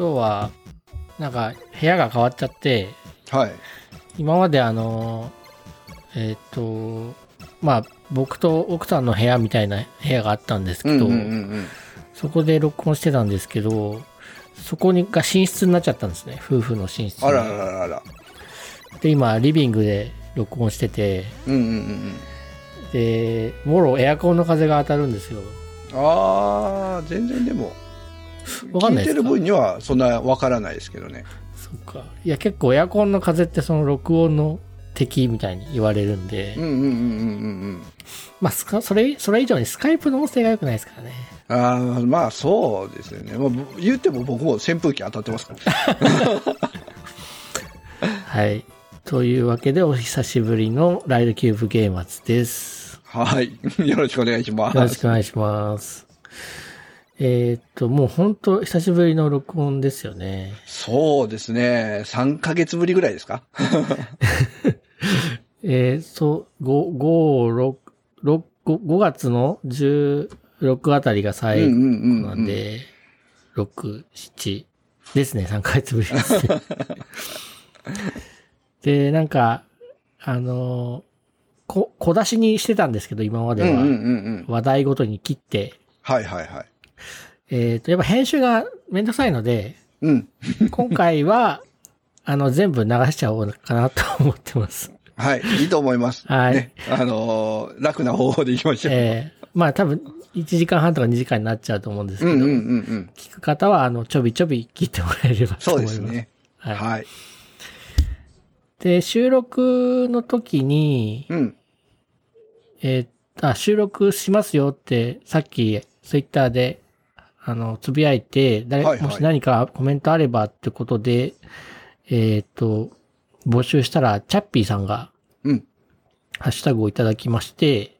今日は、なんか部屋が変わっちゃって、はい。今まであの、えっ、と、まあ、僕と奥さんの部屋みたいな部屋があったんですけど、うんうんうんうん。そこで録音してたんですけど、そこにが寝室になっちゃったんですね。夫婦の寝室に。あららららら。で、今、リビングで録音してて、うんうんうんうん。で、もろエアコンの風が当たるんですよ。ああ、全然でも、わかんないですか？聞いてる分にはそんなわからないですけどね。そっか。いや、結構エアコンの風ってその録音の敵みたいに言われるんで、うんうんうんうんうんうん。まあそれ、それ以上にスカイプの音声が良くないですからね。ああ、まあそうですよね。まあ、ぶ言っても僕も扇風機当たってますから。はい。というわけで、お久しぶりのライドキューブゲーマツです。はい。よろしくお願いします。よろしくお願いします。えーっと、もう本当久しぶりの録音ですよね。そうですね。3ヶ月ぶりぐらいですか？えー、そう、5、5、6、6、5月の16あたりが最後うんうんうんうん。なんで、6、7ですね、3ヶ月ぶりですね。で、なんか、あの、こ、小出しにしてたんですけど、今までは。うんうんうんうん。話題ごとに切って、はいはいはい。えっ、と、やっぱ編集がめんどくさいので、うん。今回は、あの、全部流しちゃおうかなと思ってます。はい。いいと思います。はいね。あのー楽な方法でいきましょう。えーまあ多分、1時間半とか2時間になっちゃうと思うんですけど、うんうんうんうん。聞く方は、あの、ちょびちょび聞いてもらえればとそ思います。うですね。はい。はい。で、収録の時に、うん。えーあ、収録しますよって、さっき、ツイッターで、あの、つぶやいて、誰、はいはいもし何かコメントあればってことで、えっ、と、募集したら、チャッピーさんが、うん。ハッシュタグをいただきまして、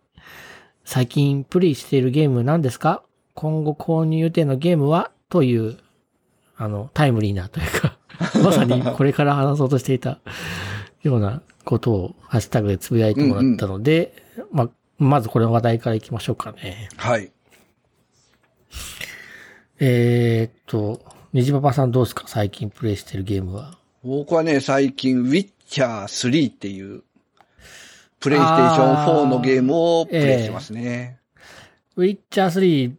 最近プレイしているゲーム何ですか？今後購入予定のゲームは？という、あの、タイムリーなというか、まさにこれから話そうとしていたようなことをハッシュタグでつぶやいてもらったので、まあ、まずこれの話題からいきましょうかね。はい。えー、っと、虹パパさんどうですか？最近プレイしてるゲームは。僕はね、最近、ウィッチャー3っていう、プレイステーション4のゲームをプレイしてますね。ウィッチャー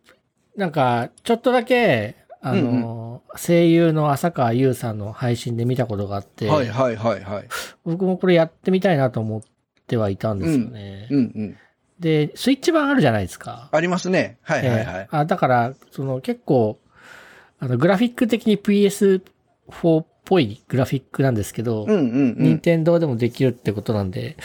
3、なんか、ちょっとだけ、あの、声優の浅川優さんの配信で見たことがあって、はいはいはいはい。僕もこれやってみたいなと思ってはいたんですよね。うんうん。で、スイッチ版あるじゃないですか。ありますね。はいはいはい。えーあだから、その結構、あの、グラフィック的に PS4 っぽいグラフィックなんですけど、うんうんう任ん。天堂でもできるってことなんで、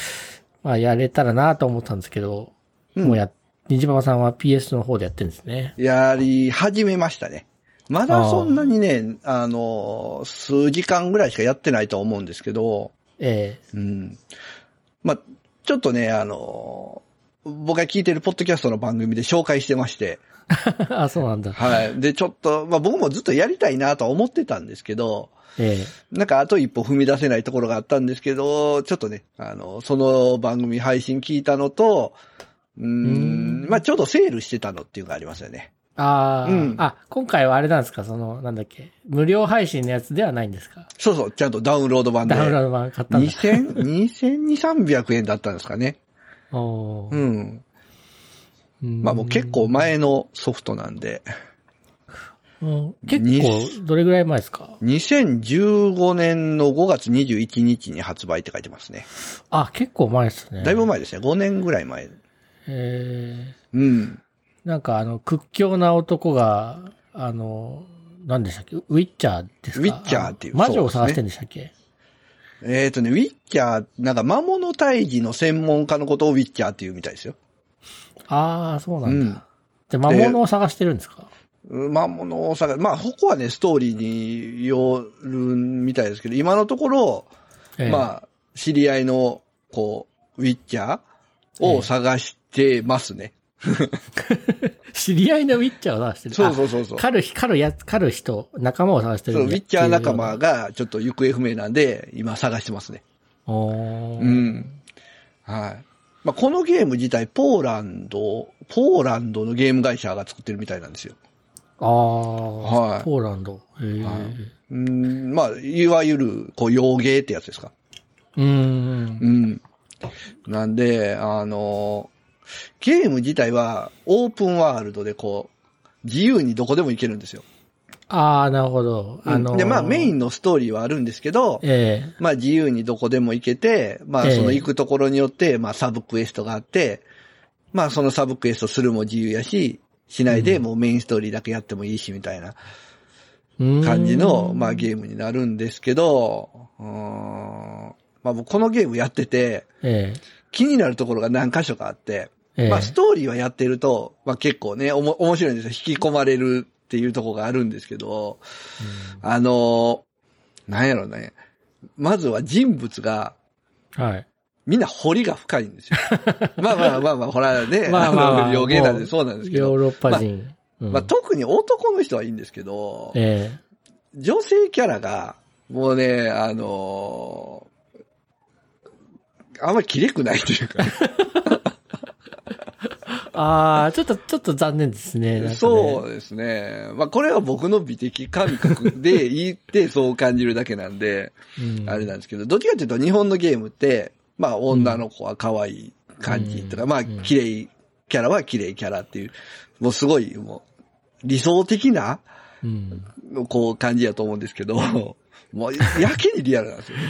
まあ、やれたらなと思ったんですけど、うんもうや、ニジパパさんは PS の方でやってるんですね。やり始めましたね。まだそんなにね、あの、数時間ぐらいしかやってないと思うんですけど、えうん。まあ、ちょっとね、あの、僕が聞いてるポッドキャストの番組で紹介してまして、え あ、そうなんだ。はい。で、ちょっと、まあ僕もずっとやりたいなとは思ってたんですけど、えなんかあと一歩踏み出せないところがあったんですけど、ちょっとね、あの、その番組配信聞いたのと、うーん、うんまあちょうどセールしてたのっていうのがありますよね。えああ、うんあ、今回はあれなんですか？その、なんだっけ？無料配信のやつではないんですか？そうそう、ちゃんとダウンロード版で。ダウンロード版買ったんだ。2000、2200、300円だったんですかね。うん。うんまあもう結構前のソフトなんで、うん結構、どれぐらい前ですか？2015年の5月21日に発売って書いてますね。あ、結構前ですね。だいぶ前ですね。5年ぐらい前。えうん。ー、なんかあの、屈強な男が、あの、何でしたっけ？ウィッチャーですか？ウィッチャーっていう魔女を探してんでしたっけ？えっ、とね、ウィッチャー、なんか魔物退治の専門家のことをウィッチャーっていうみたいですよ。ああ、そうなうんだ。で、魔物を探してるんですか、魔物を探まあ、ここはね、ストーリーによるみたいですけど、今のところ、ええまあ、知り合いの、こう、ウィッチャーを探してますね。知り合いのウィッチャーを探してる。そうそうそうそう。狩る、狩るやつ、狩る人、仲間を探してそう、るんだウィッチャー仲間がちょっと行方不明なんで、今探してますね。うな。おーうん。はい。まあ、このゲーム自体、ポーランド、ポーランドのゲーム会社が作ってるみたいなんですよ。ああ。はい。ポーランド。へえ。はうん、まあ、いわゆる、こう、洋芸ってやつですか。うーん。うん。なんで、あの、ゲーム自体はオープンワールドでこう、自由にどこでも行けるんですよ。ああ、なるほど。あのー。で、まあメインのストーリーはあるんですけど、ええ。まあ自由にどこでも行けて、まあええ。その行くところによって、まあサブクエストがあって、まあそのサブクエストするも自由やし、しないでもうメインストーリーだけやってもいいしみたいな感じの、まあゲームになるんですけど、うーん。まあ僕このゲームやってて、え。気になるところが何箇所かあって、えええまあストーリーはやってると、まあ結構ね、おも面白いんですよ。引き込まれるっていうところがあるんですけど、あのーなんやろね。まずは人物が、はい。みんな彫りが深いんですよ。まあまあまあまあ、ほらね、まあまあまあの予言なんでそうなんですけど、ヨーロッパ人。うんまあ特に男の人はいいんですけど、え女性キャラが、もうね、あのーあんまり綺麗くないというか ああ、ちょっと、ちょっと残念ですね。ねそうですね。まあこれは僕の美的感覚で言ってそう感じるだけなんで、うんあれなんですけど、どっちかというと日本のゲームって、まあ女の子は可愛い感じとか、まあうんうん綺麗キャラは綺麗キャラっていう、もうすごいもう理想的な、うん。こう感じやと思うんですけど、もうやけにリアルなんですよね。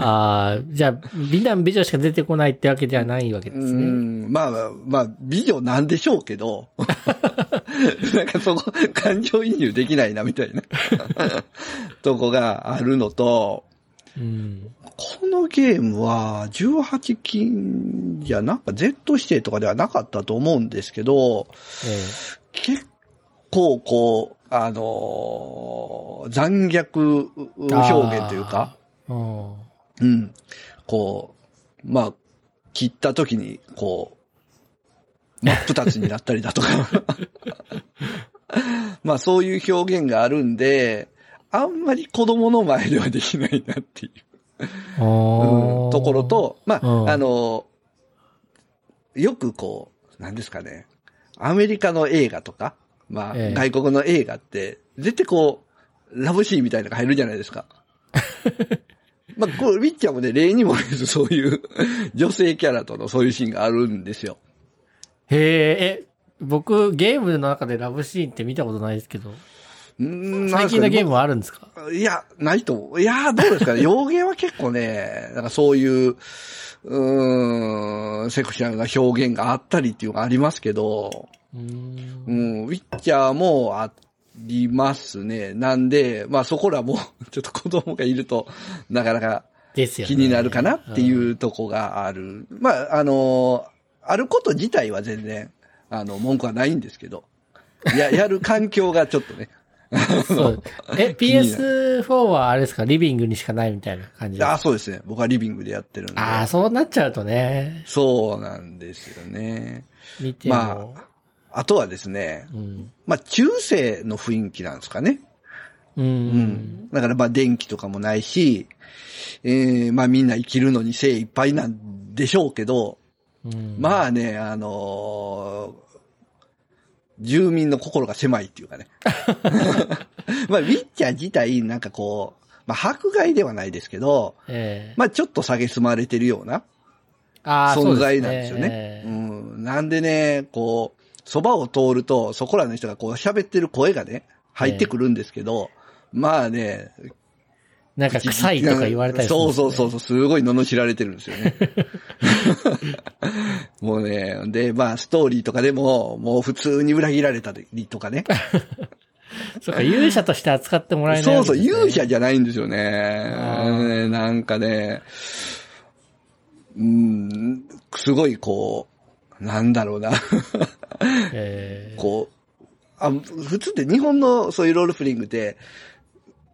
ああ、じゃあ、美男美女しか出てこないってわけではないわけですうね。んまあまあ、まあ、美女なんでしょうけど、なんかそこ、感情移入できないなみたいな とこがあるのと、うん。このゲームは18金じゃなんか Z 指定とかではなかったと思うんですけど、え結構こう、あのー残虐え表現というか、。うん。こう、まあ、切った時に、こう、真っ二つになったりだとか。まあそういう表現があるんで、あんまり子供の前ではできないなっていう。あうーんところと、まうんあ、あの、よくこう、なんですかね、アメリカの映画とか、まあ、ええ外国の映画って、絶対こう、ラブシーンみたいなのが入るじゃないですか。まあ、これ、ウィッチャーもね、例にもそういう女性キャラとのそういうシーンがあるんですよ。へえ、え、僕、ゲームの中でラブシーンって見たことないですけど、ん最近のゲームははあるんですか？いや、ないと思う。いや、どうですかね。洋芸は結構ね、なんかそういう、うーん、セクシャルな表現があったりっていうのがありますけど、うーんう。ん、ウィッチャーもありますね。なんで、まあそこらも、ちょっと子供がいると、なかなかですよね。気になるかなっていうとこがある。まあ、あの、あること自体は全然、あの、文句はないんですけど、や、やる環境がちょっとね、うん。そう。え、気になる PS4 はあれですか？リビングにしかないみたいな感じですあかそうですね。僕はリビングでやってるんで。ああ、そうなっちゃうとね、そうなんですよね。見ても。まあとはですね、うん。まあ中世の雰囲気なんですかね。うん。うん。だからまあ電気とかもないし、えー、まあみんな生きるのに精一杯なんでしょうけど、うん、まあね、あのー住民の心が狭いっていうかね。まあ、ウィッチャー自体、なんかこう、まあ、迫害ではないですけど、ええまあ、ちょっと蔑まれてるようなああ、存在なんですよそうね。うん。なんでね、こう、そばを通ると、そこらの人がこう喋ってる声がね、入ってくるんですけど、まあね、なんか臭いとか言われたりするね、そうそうそう、すごい罵られてるんですよね。もうね、で、まあ、ストーリーとかでも、もう普通に裏切られたりとかね。そうか、勇者として扱ってもらえないそうそう、勇者じゃないんですよね。なんかね、うん、すごいこう、なんだろうな。ええこう、あ、普通って日本のそういうロールプレイングって、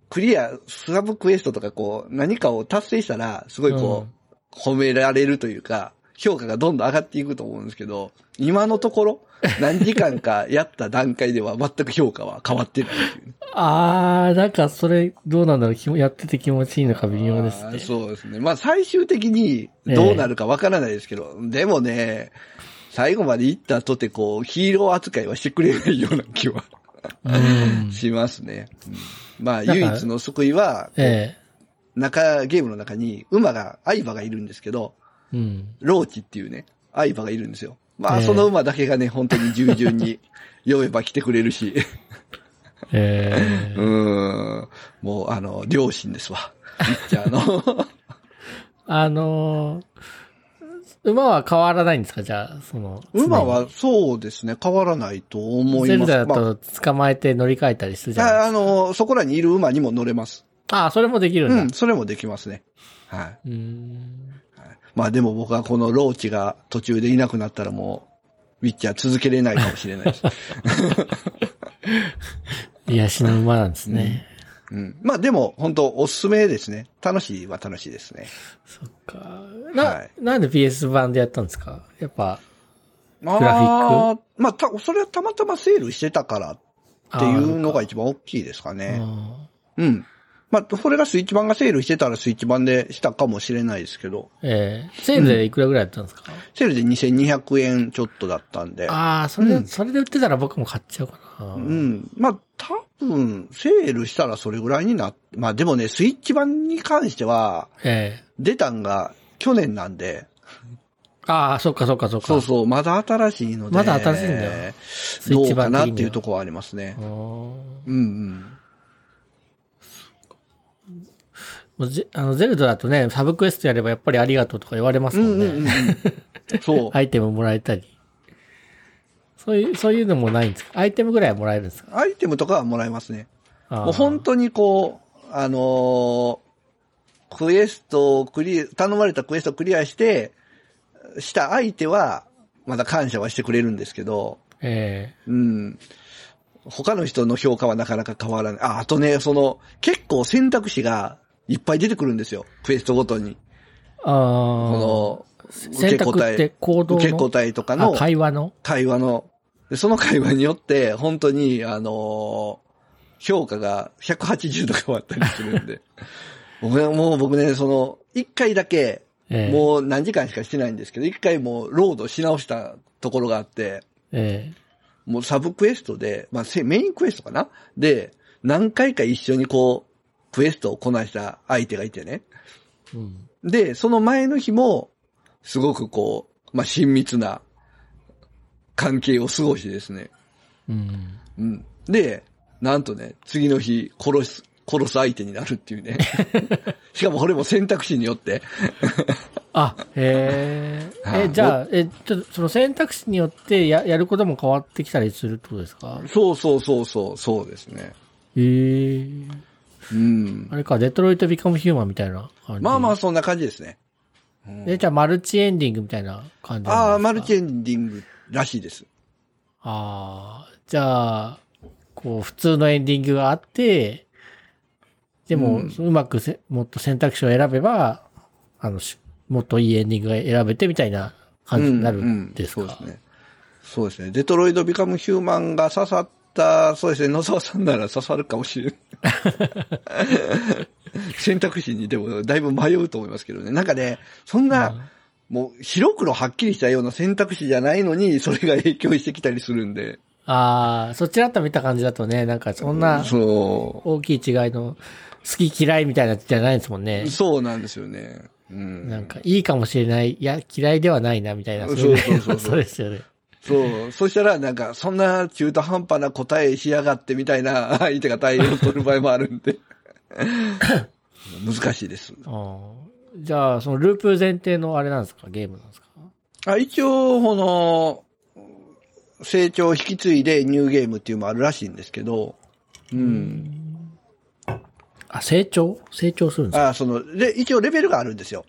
クリア、サブクエストとかこう、何かを達成したら、すごいこう、褒められるというか、評価がどんどん上がっていくと思うんですけど、今のところ、何時間かやった段階では全く評価は変わってないい。ああ、なんかそれ、どうなんだろう気もやってて気持ちいいのか微妙ですね。そうですね。まあ最終的にどうなるかわからないですけど、でもね、最後まで行ったとてこう、ヒーロー扱いはしてくれないような気はうん。しますね。うんまあ、唯一の救いは、え中、ゲームの中に馬が、相馬がいるんですけど、え。うん。ローチっていうね、相馬がいるんですよ。まあ、ええその馬だけがね、本当に従順に 呼べば来てくれるし、え うーん、もう、あの、両親ですわ。ピッチャーの。あのー馬は変わらないんですか？じゃあ、その。馬は、そうですね、変わらないと思います。ゼルダだまあと捕まえて乗り換えたりするじゃないですああの、そこらにいる馬にも乗れます。か。ああ、それもできるんだ。うん、それもできますね。はい。まあでも僕はこのローチが途中でいなくなったらもう、ウィッチャー続けれないかもしれないです。癒しの馬なんですね。うん。まあでも、本当おすすめですね。楽しいは楽しいですね。そっか。な、はいなんで PS 版でやったんですか？やっぱ、グラフィック？まあ、た、それはたまたまセールしてたからっていうのが一番大きいですかね。あうん。まあ、それがスイッチ版がセールしてたらスイッチ版でしたかもしれないですけど、ーええセールでいくらぐらいやったんですか、セールで2200円ちょっとだったんで。ああ、それで、うんそれで売ってたら僕も買っちゃうかな。うん。まあ、多分、セールしたらそれぐらいになっ、まあでもね、スイッチ版に関しては、ええ出たんが去年なんで、ああ、そっかそっかそっか。そうそう、まだ新しいので。まだ新しいんだよスイッチどうかなっていうところはありますねうんうん。もうゼあのゼルダだとね、サブクエストやればやっぱりありがとうとか言われますもんね。うんうんうんうん。そう。アイテムもらえたり。そういう、そういうのもないんですか？アイテムぐらいはもらえるんですか？アイテムとかはもらえますね。もう本当にこう、あのークエストをクリア、頼まれたクエストをクリアして、した相手は、まだ感謝はしてくれるんですけど、えうん。他の人の評価はなかなか変わらない。あ、あとね、その、結構選択肢がいっぱい出てくるんですよ。クエストごとに。えああ。この、選択って行動の？受け答えとかあの会話の？会話の、でその会話によって、本当に、あのー評価が180度変わったりするんで。僕ね、もう僕ね、その、一回だけ、ええもう何時間しかしてないんですけど、一回もうロードし直したところがあって、えもうサブクエストで、まあせメインクエストかな？で、何回か一緒にこう、クエストをこなした相手がいてね。えうん。で、その前の日も、すごくこう、まあ親密な関係を過ごしですね。うん。うん。で、なんとね、次の日、殺す、殺す相手になるっていうね。しかもこれも選択肢によって。あ、へえ。え、はいじゃあ、え、ちょっと、その選択肢によってや、やることも変わってきたりするってことですか？そうそうそうそう、そうですね。へえ。うん。あれか、デトロイトビカムヒューマンみたいな感じ。まあまあ、そんな感じですね。うんえ、じゃあ、マルチエンディングみたいな感じああ、マルチエンディングらしいです。ああ、じゃあ、こう、普通のエンディングがあって、でも、うまくせもっと選択肢を選べば、あの、しもっといいエンディングが選べてみたいな感じになるんですか、うんうんそうですね。そうですね。デトロイド・ビカム・ヒューマンが刺さった、そうですね。野沢さんなら刺さるかもしれない。選択肢にでもだいぶ迷うと思いますけどね。なんかね、そんな、もう白黒はっきりしたような選択肢じゃないのに、それが影響してきたりするんで。ああ、そっちだったら見た感じだとね、なんかそんなそ大きい違いの好き嫌いみたいなじゃないですもんねう。。そうなんですよね。うん。なんかいいかもしれない、いや、嫌いではないな、みたいな。そうそうそうそうそう ですよね。そう。そしたら、なんか、そんな中途半端な答えしやがってみたいな 相手が対応を取る場合もあるんで。難しいです。あーじゃあ、そのループ前提のあれなんですか？ゲームなんですか？あ一応、この、成長を引き継いでニューゲームっていうのもあるらしいんですけど、うん。あ、成長？成長するんですか？あその、で、一応レベルがあるんですよ。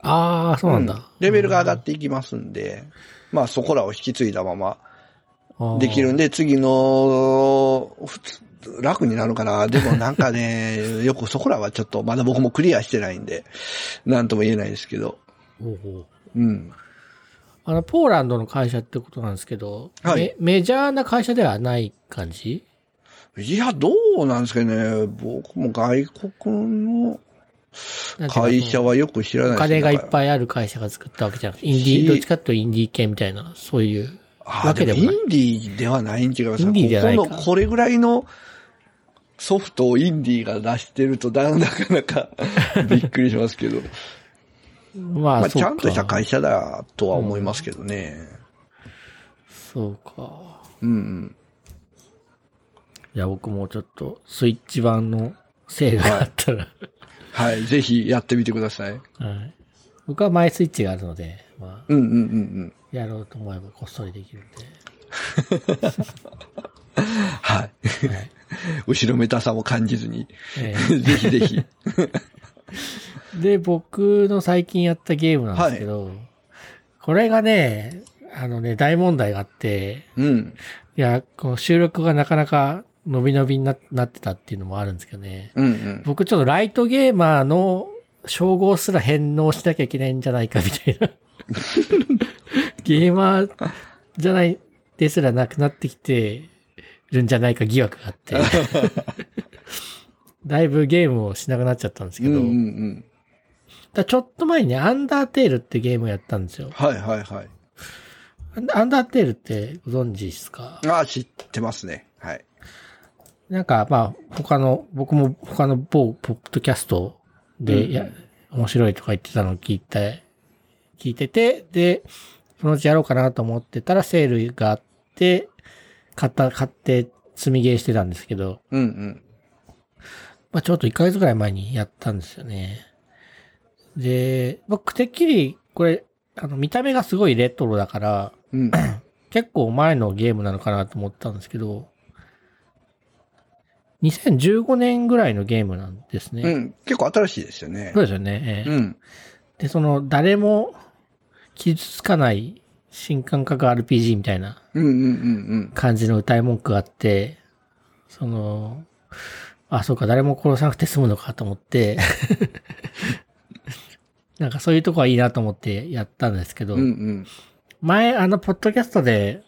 ああ、そうなんだ。うんレベルが上がっていきますんで、まあそこらを引き継いだままできるんで、次の、普通、楽になるかな。でもなんかね、よくそこらはちょっと、まだ僕もクリアしてないんで、なんとも言えないですけど。ほうほううん。あの、ポーランドの会社ってことなんですけど、はいメメジャーな会社ではない感じ？いや、どうなんですかね。僕も外国の会社はよく知らないお金がいっい。ぱいある会社が作ったわけじゃなくて、インディしー、どっちかっていうとインディー系みたいな、そういう。あわけでもない。インディーではないん違いますインディーじゃないかここの、これぐらいのソフトをインディーが出してると、だなかなか びっくりしますけど。まあ、まあ、そうかちゃんとした会社だとは思いますけどね。そうか。うんうん。いや、僕もちょっと、スイッチ版のセールがあったら、はい。ぜひやってみてください。はい。僕はマイスイッチがあるので、まあ、うんうんうんうん。やろうと思えばこっそりできるん はい。で。はい。後ろめたさも感じずに。え ぜひぜひ。え で、僕の最近やったゲームなんですけど、これがね、あのね、大問題があって、うん。いや、この収録がなかなか伸び伸びにななってたっていうのもあるんですけどね。うんうん。僕ちょっとライトゲーマーの称号すら返納しなきゃいけないんじゃないかみたいな。ゲーマーじゃないですらなくなってきてるんじゃないか疑惑があって。だいぶゲームをしなくなっちゃったんですけど、うんうんうん。だちょっと前にね、アンダーテールってゲームをやったんですよ。はいはいはい。アンアンダーテールってご存知ですか？ああ、知ってますね。はい。なんか、まあ、他の、僕も他の某ポッドキャストで、うんいや、面白いとか言ってたのを聞いて、聞いてて、で、そのうちやろうかなと思ってたらセールがあって、買った、買って積みゲーしてたんですけど、うんうん。まあちょっと1ヶ月ぐらい前にやったんですよね。で、僕てっきり、これ、あの、見た目がすごいレトロだから、うん。結構前のゲームなのかなと思ったんですけど、2015年ぐらいのゲームなんですね。うん。結構新しいですよねそう。ですよね。ええうん。で、その、誰も傷つかない新感覚 RPG みたいな感じの歌い文句があって、その、あ、そうか、誰も殺さなくて済むのかと思って、なんかそういうとこはいいなと思ってやったんですけど、うん。うんうん。前、あの、ポッドキャストで、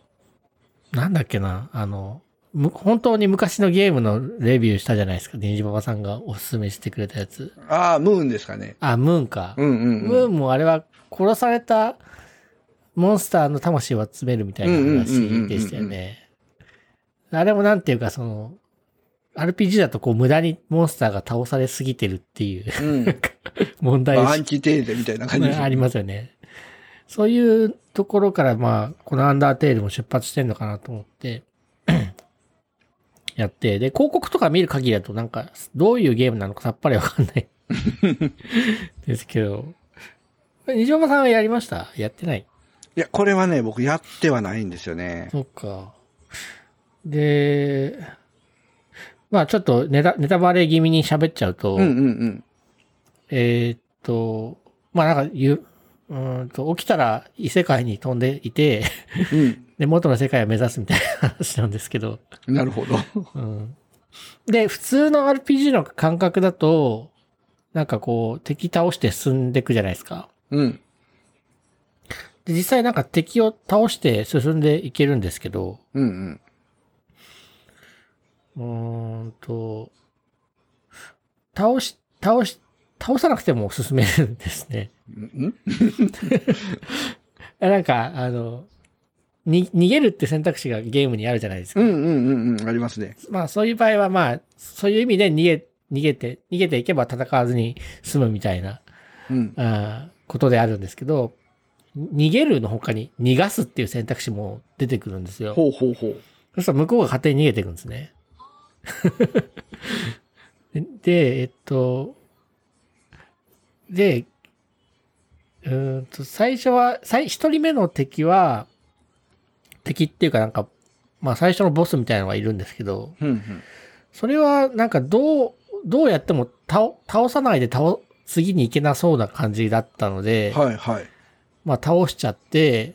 なんだっけな、あの、む本当に昔のゲームのレビューしたじゃないですか。デンジババさんがおすすめしてくれたやつ。ああ、ムーンですかね。あ、ムーンか。うんうんムーンもあれは殺されたモンスターの魂を集めるみたいな話でしたよね。あれもなんていうかその、RPG だとこう無駄にモンスターが倒されすぎてるっていううん。うん。問題アンチテーゼみたいな感じですありますよね。そういうところからまあ、このアンダーテールも出発してんのかなと思って、やって、で、広告とか見る限りだとなんか、どういうゲームなのかさっぱりわかんない。ですけど、西岡さんはやりました？やってない？いや、これはね、僕やってはないんですよね。そっか。で、まあちょっとネタネタバレ気味に喋っちゃうと、うんうんうん。えーっと、まあなんかゆ、うーんと、起きたら異世界に飛んでいて、で、元の世界を目指すみたいな話なんですけど、うん。なるほど。うん。で、普通の RPG の感覚だと、なんかこう、敵倒して進んでいくじゃないですか。うん。で、実際なんか敵を倒して進んでいけるんですけど、うんうん。うーんと、倒し、倒し、倒さなくても進めるんですね。ん？なんか、あの、に、逃げるって選択肢がゲームにあるじゃないですか。うんうんうんうん。ありますね。まあそういう場合はまあ、そういう意味で逃げ、逃げて、逃げていけば戦わずに済むみたいな、うん。あーことであるんですけど、逃げるの他に逃がすっていう選択肢も出てくるんですよ。ほうほうほう。そしたら向こうが勝手に逃げていくんですね。でで、えっと、で、うーんと、最初は、最、一人目の敵は、敵っていうかなんか、まあ最初のボスみたいなのがいるんですけど、うんうん。それはなんかどう、どうやっても倒、倒さないで倒、次に行けなそうな感じだったので、はいはい。まあ倒しちゃって、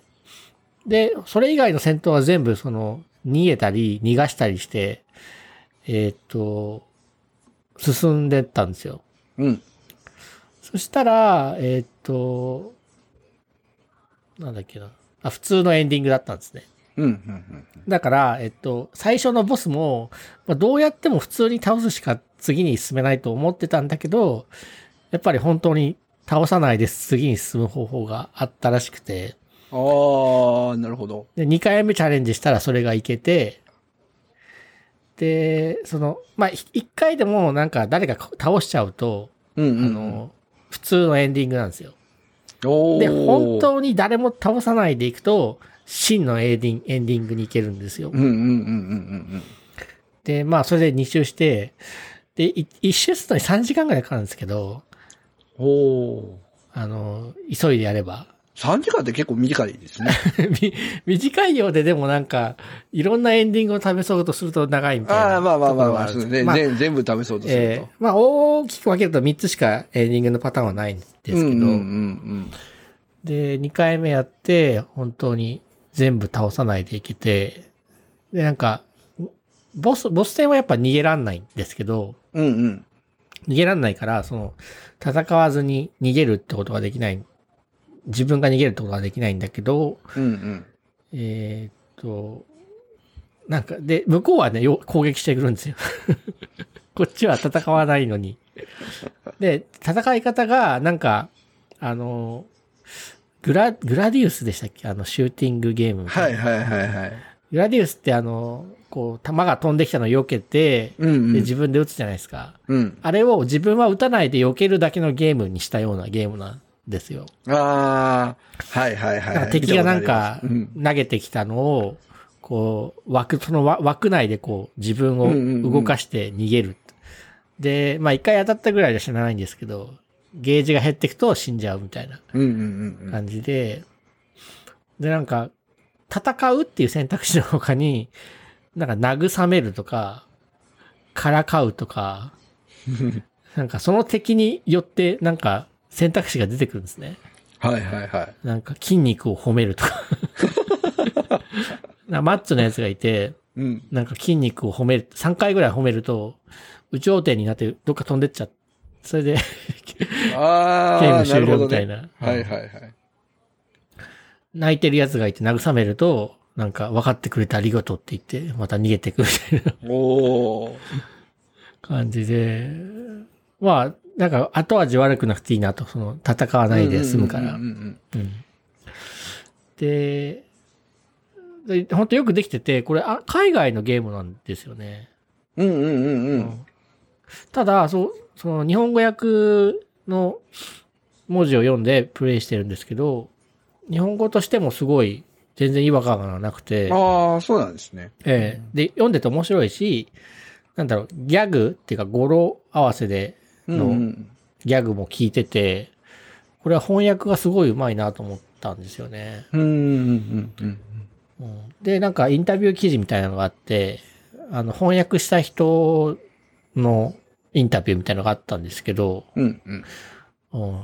で、それ以外の戦闘は全部その、逃げたり、逃がしたりして、えーっと、進んでったんですよ。うん。そしたら、えーっと、なんだっけな。あ、普通のエンディングだったんですね。うんうんうん。だから、えっと、最初のボスも、まあ、どうやっても普通に倒すしか次に進めないと思ってたんだけど、やっぱり本当に倒さないで次に進む方法があったらしくて、ああ、なるほど。で、2回目チャレンジしたらそれがいけて、で、その、まあ、1回でもなんか誰か倒しちゃうと、うんうん、あの、普通のエンディングなんですよ。で、本当に誰も倒さないでいくと、真のエンディンエンディングに行けるんですよで、まあ、それで2周して、で、1周するのに3時間ぐらいかかるんですけど、うん。おーあの、急いでやれば。3時間って結構短いですね。み短いようででもなんか、いろんなエンディングを試そうとすると長いみたいな。ああ、まあまあまあまあ、そうね、がるんですけど全全部試そうとすると。えーまあ、大きく分けると3つしかエンディングのパターンはないんですけど、うんうんうんで、2回目やって、本当に全部倒さないでいけて、で、なんか、ボス、ボス戦はやっぱ逃げらんないんですけど、うん。うんうん。逃げらんないから、その、戦わずに逃げるってことができない、自分が逃げるってことができないんだけど、うんうん。えーっと、なんか、で、向こうはね、よ攻撃してくるんですよ。こっちは戦わないのに。で、戦い方が、なんか、あの、グラ、グラディウスでしたっけ？あの、シューティングゲーム。はいはいはいはい。グラディウスってあの、こう、弾が飛んできたのを避けて、うんうん。で、自分で撃つじゃないですか。うん。あれを自分は撃たないで避けるだけのゲームにしたようなゲームなんですよ。ああ、はいはいはい敵がなんか投げてきたのを、こう、枠、そのわ枠内でこう自分を動かして逃げる。で、まあ一回当たったぐらいで死なないんですけど、ゲージが減っていくと死んじゃうみたいなうん。うんうんうん。感じで、で、なんか、戦うっていう選択肢の他に、なんか慰めるとか、からかうとか、なんかその敵によってなんか選択肢が出てくるんですね。はいはいはい。なんか筋肉を褒めるとか。マッチョなやつがいて、うん。なんか筋肉を褒める、3回ぐらい褒めると、宇頂点になってどっか飛んでっちゃって、それでああ、ゲーム終了。みたいな。はいはいはい。泣いてるやつがいて慰めると、なんか分かってくれてありがとうって言って、また逃げてくるみたいなおー。感じで、まあ、なんか後味悪くなくていいなと、その戦わないで済むからで、で本当よくできてて、これあ、海外のゲームなんですよね。うんうん。うんうん。ただ、そう、その日本語訳の文字を読んでプレイしてるんですけど、日本語としてもすごい全然違和感がなくて、ああ、そうなんですね。ええで、読んでて面白いし、なんだろう、ギャグっていうか語呂合わせでうんうん。ギャグも聞いてて、これは翻訳がすごい上手いなと思ったんですよね。で、なんかインタビュー記事みたいなのがあって、あの、翻訳した人のインタビューみたいなのがあったんですけど、うんうん。うん。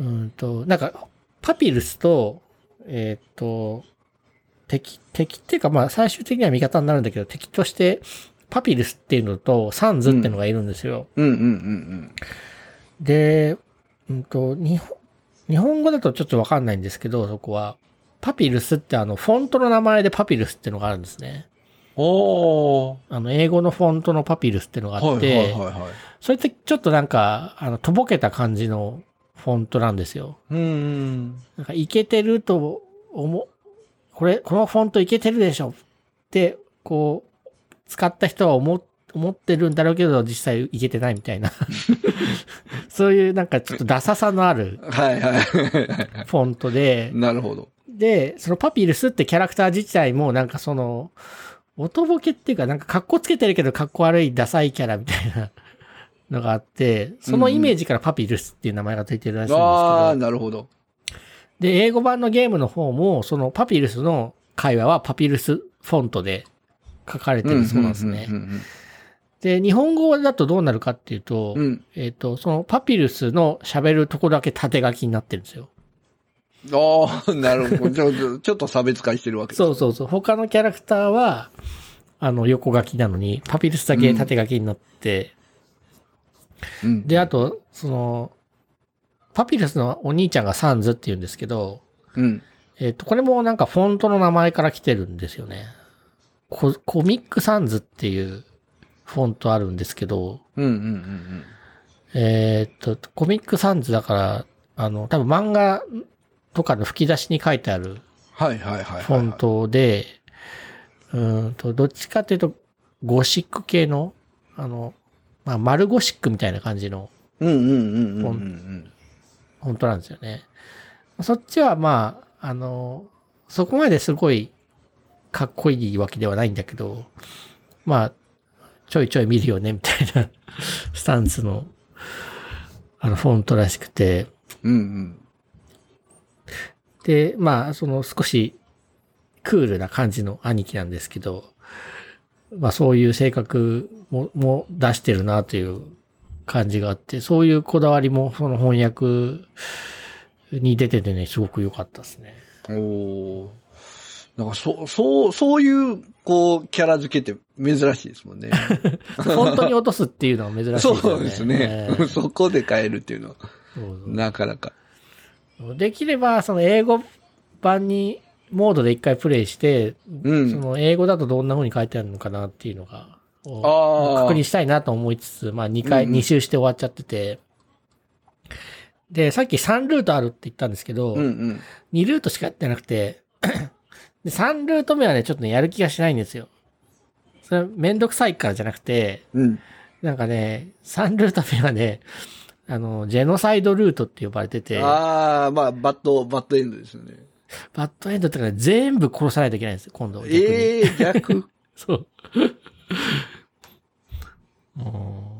うんと、なんか、パピルスと、えっ、と、敵、敵っていうか、まあ、最終的には味方になるんだけど、敵として、パピルスっていうのと、サンズっていうのがいるんですよ。うんうんうんで、うんと、日本、日本語だとちょっとわかんないんですけど、そこは。パピルスってあの、フォントの名前でパピルスっていうのがあるんですね。おー。あの、英語のフォントのパピルスっていうのがあはいって、はいはいはい。それってちょっとなんか、あの、とぼけた感じのフォントなんですよ。うんうん。なんか、いけてると思う、これ、このフォントいけてるでしょって、こう、使った人は思っ思ってるんだろうけど、実際いけてないみたいな。そういうなんかちょっとダサさのあるはいはい。フォントで、なるほど。で、そのパピルスってキャラクター自体もなんかその、音ボケっていうかなんか格好つけてるけど格好悪いダサいキャラみたいなのがあって、そのイメージからパピルスっていう名前がついてるらしいんですけど、ああ、なるほど。で、英語版のゲームの方も、そのパピルスの会話はパピルスフォントで書かれてるそうなんですねう。んで、日本語だとどうなるかっていうと、うんうん。えっ、と、そのパピルスの喋るとこだけ縦書きになってるんですよ。ああ、なるほど。ちょっと、差別化してるわけそうそうそう。他のキャラクターは、あの、横書きなのに、パピルスだけ縦書きになって、う。うん。で、あと、その、パピルスのお兄ちゃんがサンズって言うんですけど、うん。えっ、と、これもなんかフォントの名前から来てるんですよね。ココミックサンズっていうフォントあるんですけど、うんうんうんえっ、と、コミックサンズだから、あの、多分漫画とかの吹き出しに書いてあるはいはいはいはい。フォントで、うーんと、どっちかっていうと、ゴシック系の、あの、まあ、丸ゴシックみたいな感じのうんうんうんうんうんうん。フォントなんですよね。そっちはまあ、あの、そこまですごいかっこいいわけではないんだけど、まあ、ちょいちょい見るよね、みたいな スタンスの、あの、フォントらしくて、うんうん。で、まあ、その少しクールな感じの兄貴なんですけど、まあそういう性格もも出してるなという感じがあって、そういうこだわりもその翻訳に出ててね、すごく良かったですね。おーなんか、そう、そう、そういう、こう、キャラ付けって珍しいですもんね。本当に落とすっていうのは珍しいですよね。そうですねえ。えそこで変えるっていうのは、なかなか。できれば、その英語版に、モードで一回プレイして、うんその英語だとどんな風に書いてあるのかなっていうのが、確認したいなと思いつつ、まあ2回、うんうん2周して終わっちゃってて、で、さっき3ルートあるって言ったんですけど、うんうん。2ルートしかやってなくて、で、3ルート目はね、ちょっとね、やる気がしないんですよ。それはめんどくさいからじゃなくて、うん。なんかね、3ルート目はね、あの、ジェノサイドルートって呼ばれてて、ああ、まあ、バッド、バッドエンドですよね。バッドエンドってかね、全部殺さないといけないんですよ、今度は逆に。ええ逆？そう。うん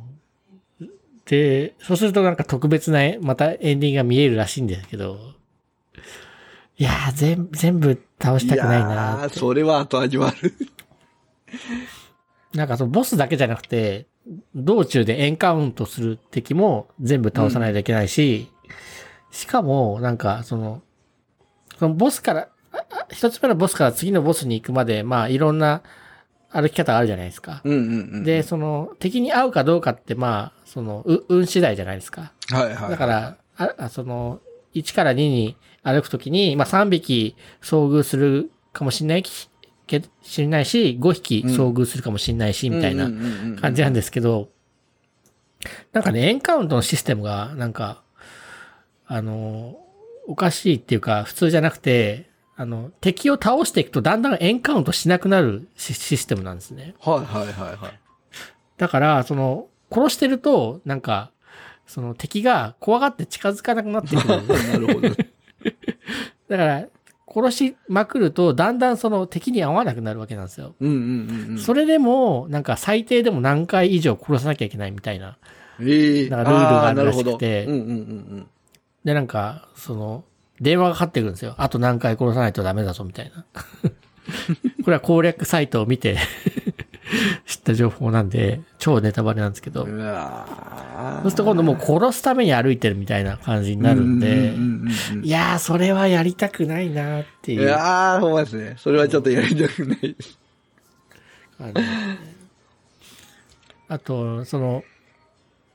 で、そうするとなんか特別な、またエンディングが見えるらしいんですけど、いやー、全部、全部倒したくないな。それは後味悪い。なんかそのボスだけじゃなくて、道中でエンカウントする敵も全部倒さないといけないし、しかも、なんかその、そのボスから、一つ目のボスから次のボスに行くまで、まあいろんな歩き方があるじゃないですか。うんうんうん。で、その、敵に会うかどうかって、まあ、その、う運次第じゃないですか。はいはい。だから、ああその、1から2に歩くときに、まあ3匹遭遇するかもしれないきけ、しれないし、5匹遭遇するかもしれないし、みたいな感じなんですけど、なんかね、エンカウントのシステムが、なんか、あの、おかしいっていうか、普通じゃなくて、あの、敵を倒していくとだんだんエンカウントしなくなるシシステムなんですね。はいはいはいはい。だから、その、殺してると、なんか、その敵が怖がって近づかなくなってくる。なるほど。だから、殺しまくると、だんだんその敵に合わなくなるわけなんですよ。うんうんうんうん。それでも、なんか最低でも何回以上殺さなきゃいけないみたいな。ええなんかルールがあるらしくてうんうんうんで、なんか、その、電話がかかってくるんですよ。あと何回殺さないとダメだぞ、みたいな。これは攻略サイトを見て知った情報なんで、超ネタバレなんですけどそうすると今度もう殺すために歩いてるみたいな感じになるんで、うんうんうんうんいやー、それはやりたくないなっていいうやー、ほんまですね。それはちょっとやりたくないです。感じですね。あと、その、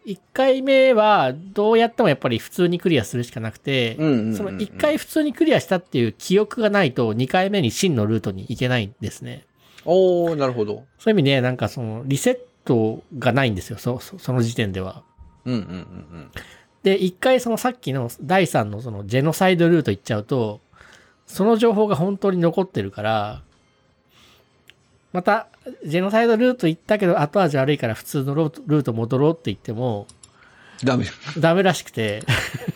1回目はどうやってもやっぱり普通にクリアするしかなくて、うんうんうんうんその1回普通にクリアしたっていう記憶がないと2回目に真のルートに行けないんですね。おー、なるほど。そういう意味で、なんかそのリセットがないんですよ、そそその時点では。うんうんうんで、一回そのさっきの第3のそのジェノサイドルート行っちゃうと、その情報が本当に残ってるから、また、ジェノサイドルート行ったけど後味悪いから普通のルート戻ろうって言っても、うん。ダメ。ダメらしくて、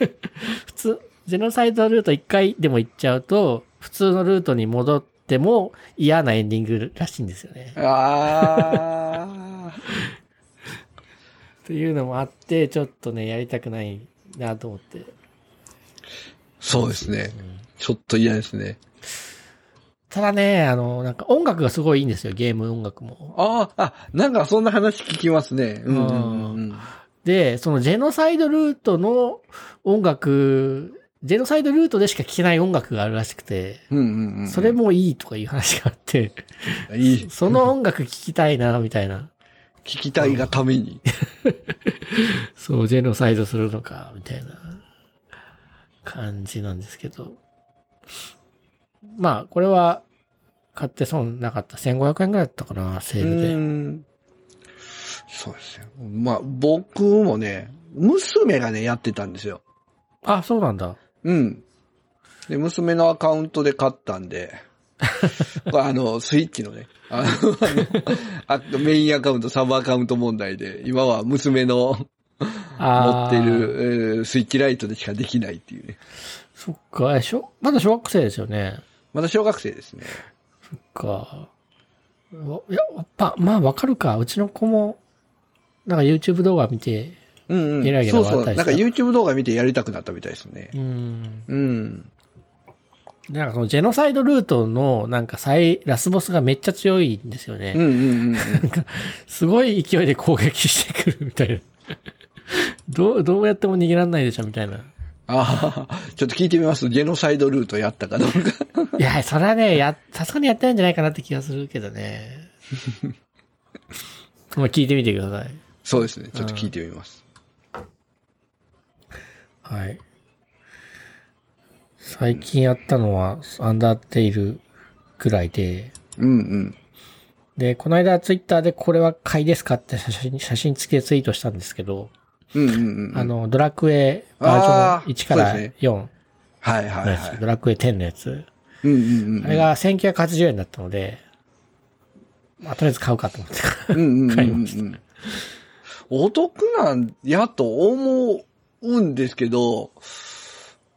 普通、ジェノサイドルート一回でも行っちゃうと、普通のルートに戻っても嫌なエンディングらしいんですよね。あというのもあって、ちょっとね、やりたくないなと思って。そうですね。ちょっと嫌ですね。ただね、あの、なんか音楽がすごいいいんですよ、ゲーム音楽も。ああ、あ、なんかそんな話聞きますね。うんうん。で、そのジェノサイドルートの音楽、ジェノサイドルートでしか聴けない音楽があるらしくて、うんうんうん。それもいいとかいう話があって、いい。その音楽聴きたいな、みたいな。聞きたいがために。そう、ジェノサイドするのか、みたいな感じなんですけど。まあ、これは買って損なかった。1500円ぐらいだったかな、セうールで。ん。そうですよ。まあ、僕もね、娘がね、やってたんですよ。あ、そうなんだ。うん。で、娘のアカウントで買ったんで、あの、スイッチのね、あの、メインアカウント、サブアカウント問題で、今は娘の持ってる、えースイッチライトでしかできないっていうね。そっか、え小まだ小学生ですよね。まだ小学生ですね。そっか。わいや、やっぱ、まあわかるか。うちの子も、なんか YouTube 動画見て、うんうん。ゲラゲラそうそう。なんか YouTube 動画見てやりたくなったみたいですねう。ん。うん。なんかそのジェノサイドルートの、なんか最、ラスボスがめっちゃ強いんですよね。うんうんうんうん。すごい勢いで攻撃してくるみたいな。どう、どうやっても逃げられないでしょみたいな。ああ、ちょっと聞いてみます。ジェノサイドルートやったかどうか。いや、それはね、や、さすがにやってないんじゃないかなって気がするけどね。まあ聞いてみてください。そうですね。ちょっと聞いてみます。はい。最近やったのは、アンダーテイルくらいで、うんうん。で、この間ツイッターでこれは買いですかって写真、写真付きでツイートしたんですけど、うんうんうん。あの、ドラクエバージョン1からあーそうです4はいはいはい。ドラクエ10のやつ、うんうんうん。あれが1980円だったので、まあ、とりあえず買うかと思って。うんうんうん買いましうん。お得なんやと思うんですけど、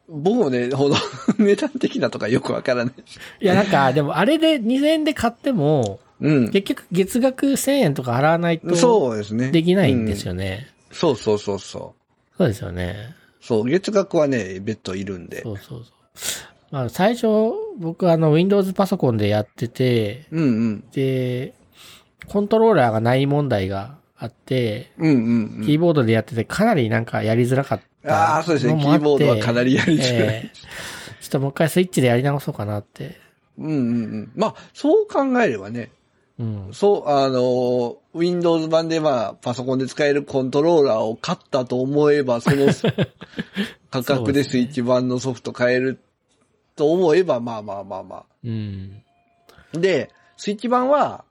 僕もね、ほど、値段的なとかよくわからないし。いや、なんか、でもあれで2000円で買っても、うん。結局月額1000円とか払わないとそうですね。できないんですよ。よね。そうそうそうそう。そうですよね。そう、月額はね、別途いるんで。そうそうそう。まあ、最初、僕あの、Windows パソコンでやってて、うんうん。で、コントローラーがない問題があって、うんうんうん。キーボードでやっててかなりなんかやりづらかったああ、そうですね。キーボードはかなりやりづらい。ええちょっともう一回スイッチでやり直そうかなって。うんうんうん。まあ、そう考えればね、うん。そう、あの、Windows 版でまあ、パソコンで使えるコントローラーを買ったと思えば、その 価格でスイッチ版のソフト買えると思えば、まあまあまあまうん。あ。で、スイッチ版は、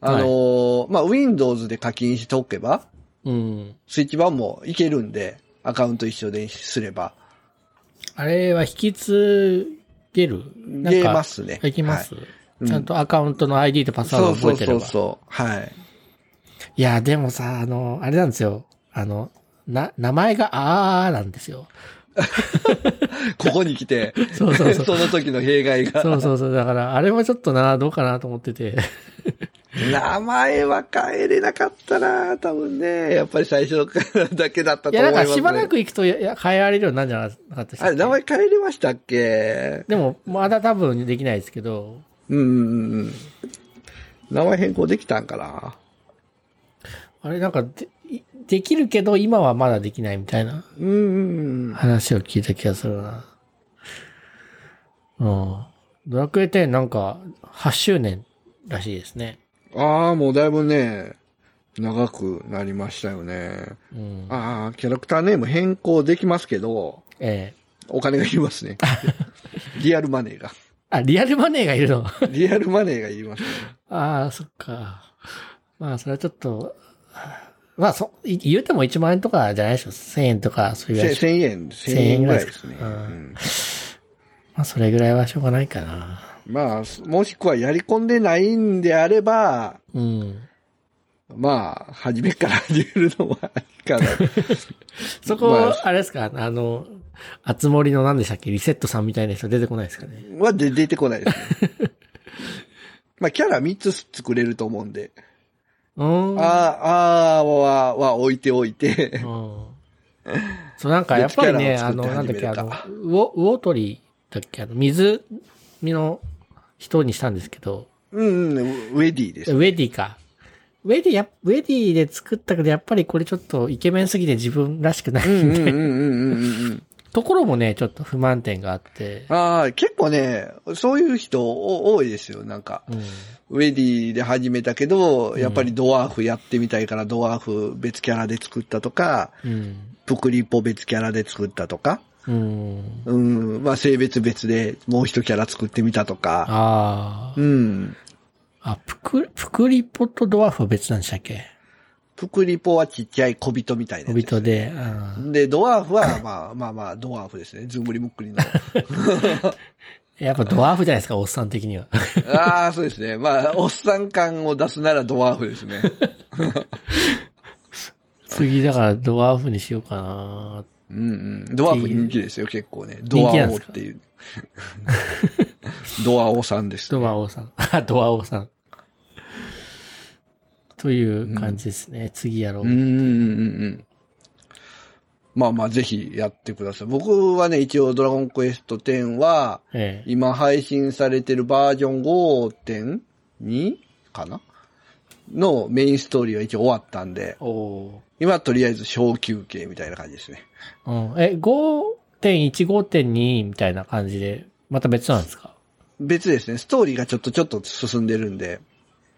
あの、まあ、Windows で課金しておけば、うん。スイッチ版もいけるんで、アカウント一緒ですれば。あれは引き継げる？出ますね。できます、うんちゃんとアカウントの ID とパスワードそうそう覚えてれば。そうそう。はい。いや、でもさ、あの、あれなんですよ。あの、な、名前があーなんですよ。ここに来て、そうそうそう その時の弊害が。そうそうそう。だから、あれもちょっとな、どうかなと思ってて。名前は変えれなかったな多分ね。やっぱり最初からだけだったいや、と思います、ね。なんかしばらく行くとやや変えられるようになるんじゃなかったっけ？あれ、名前変えれましたっけ？でも、まだ多分できないですけど、うんうんうんうん。名前変更できたんかな？あれなんかで、いできるけど、今はまだできないみたいなうんうんうん。話を聞いた気がするな。うん。ドラクエ10なんか、8周年らしいですね。ああ、もうだいぶね、長くなりましたよね。うん。ああ、キャラクターネーム変更できますけど、ええお金がいりますね。リアルマネーが。あ、リアルマネーがいるの？リアルマネーがいりますね。ああ、そっか。まあ、それはちょっと、まあ、そ、い言うても1万円とかじゃないでしょ？1000円とか、それぐらいでしょ？1000円、1000円ぐらいですね。うんうんまあ、それぐらいはしょうがないかな。まあ、もしくはやり込んでないんであれば、うん。まあ、初めから始めるのはありかな。そこ、まああれですか？あの、あつ森の何でしたっけ？リセットさんみたいな人出てこないですかね？はで出てこないですね。まあ、キャラ3つ作れると思うんで。うーん。ああ、あーは、は置いておいて。うんそう、なんかやっぱりね、あの、なんだっけ、あの、魚、魚鳥だっけ、あの、水の人にしたんですけど、うん、うん、ウェディです。ウェディか。ウェディや、ウェディで作ったけど、やっぱりこれちょっとイケメンすぎて自分らしくないうん、うん、みたいなうん、うん、うんうん。ところもね、ちょっと不満点があって、ああ、結構ね、そういう人お多いですよ。なんか、うん。ウェディで始めたけど、んやっぱりドワーフやってみたいからドワーフ別キャラで作ったとか、うん。プクリポ別キャラで作ったとか、うん。うん、まあ性別別でもう一キャラ作ってみたとか、ああう。ん。あ、プク、プクリポとドワーフは別なんでしたっけ？プクリポはちっちゃい小人みたいな小やつです人で、うんで、ドワーフは、まあまあまあ、ドワーフですね。ズムリムックリの。やっぱドワーフじゃないですか、おっさん的には。ああ、そうですね。まあ、おっさん感を出すならドワーフですね。次、だからドワーフにしようかな。うんうん。ドワーフ人気ですよ、結構ね。ドワ人気なんですか？オっていう。ドワオさんです、ドワオさん。あ、ドワオさん。という感じですね。次やろう。うんうんうんうん。まあまあ、ぜひやってください。僕はね、一応ドラゴンクエスト10は、ええ。今配信されてるバージョン5.2かな？のメインストーリーは一応終わったんで、今はとりあえず小休憩みたいな感じですね。ー。うん。え、5.1、5.2みたいな感じで、また別なんですか？別ですね。ストーリーがちょっとちょっと進んでるんで。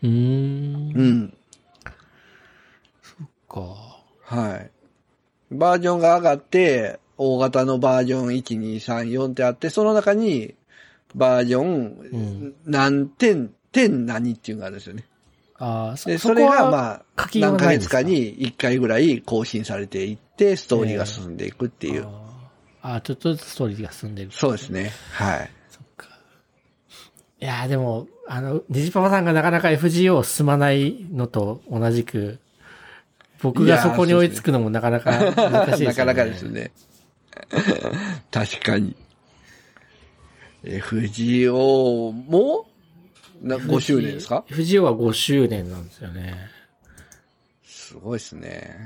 うーん。うん。か。はい。バージョンが上がって、大型のバージョン1、2、3、4ってあって、その中に、バージョンん、何点、点何っていうのがあるんですよね。ああ、そで、それが、あ、まあ、何ヶ月かかに1回ぐらい更新されていって、ストーリーが進んでいくっていう。あーあー、ちょっとずつストーリーが進んでる。そうですね。はい。そっか。いやーでも、あの、デジパパさんがなかなか FGO を進まないのと同じく、僕がそこに追いつくのもなかなか難しいですよね。なかなかですね。確かに。FGO もな5周年ですか ?FGO は5周年なんですよね。すごいですね。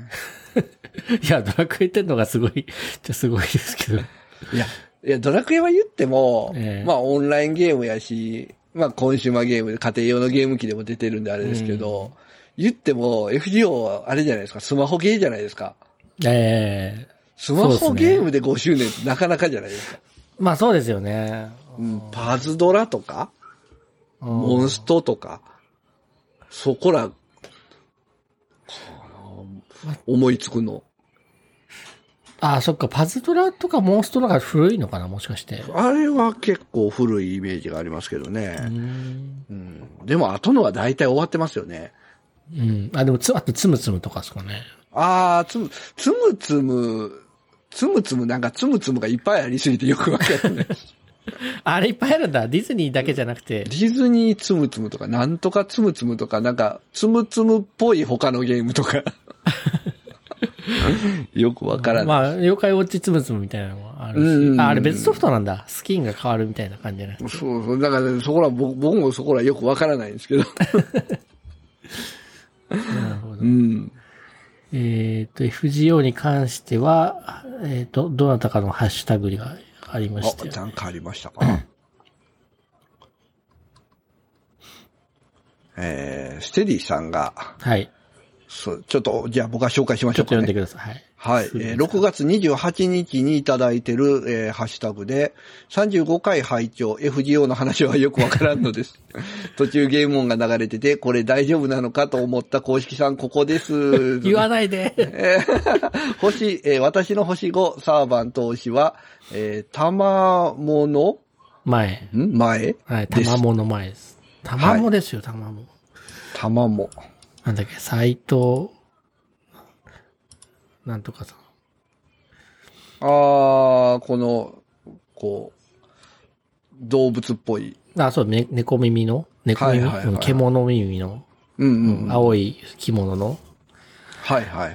いや、ドラクエ10のがすごい、じゃすごいですけど。いや、いや、ドラクエは言っても、ええまあオンラインゲームやし、まあコンシューマーゲームで家庭用のゲーム機でも出てるんであれですけど、言っても FGO はあれじゃないですか、スマホゲーじゃないですか？ええスマホゲームで5周年ってなかなかじゃないですか？まあそうですよね。うん、パズドラとか、モンストとか、そこら、思いつくの。ああ、そっか、パズドラとかモンストのが古いのかな、もしかして。あれは結構古いイメージがありますけどね。うん。うん、でも後のは大体終わってますよね。うん。あ、でもつ、あとつむつむとかですかね。あー、つむ、つむつむ、つむつむなんかつむつむがいっぱいありすぎてよくわかんない。あれいっぱいあるんだ。ディズニーだけじゃなくてデ。ィズニーつむつむとか、なんとかつむつむとか、なんか、つむつむっぽい他のゲームとか。よくわからない。まあ、妖怪ウォッチつむつむみたいなのもあるし。うんうんうんあ、あれ別ソフトなんだ。スキンが変わるみたいな感じじゃないそうそう。だから、そこら、僕僕もそこらよくわからないんですけど。なるほどう。ん。えっ、と、FGO に関しては、えっ、と、どなたかのハッシュタグがありましたあ、よ。なんかありましたかえー、ステディさんが、はい。そう、ちょっと、じゃあ僕は紹介しましちょっとょうか、ね。読んでください。はい。はい。えー6月28日にいただいてる、えーハッシュタグで、35回拝聴 FGO の話はよくわからんのです。途中ゲーム音が流れてて、これ大丈夫なのかと思った公式さんここです。言わないで。え ー星、えー私の星5サーバン投資は、えー、たまもの前。ん？前？はい。ですたまもの前です。たまもですよ、たまも。たまも。なんだっけ、斎藤、なんとかさん。あー、この、こう、動物っぽい。あ、そう、ね、猫耳の？猫耳、はいはいはいはいうん獣耳の、うんうんうん。はい青い着物の？はいはい。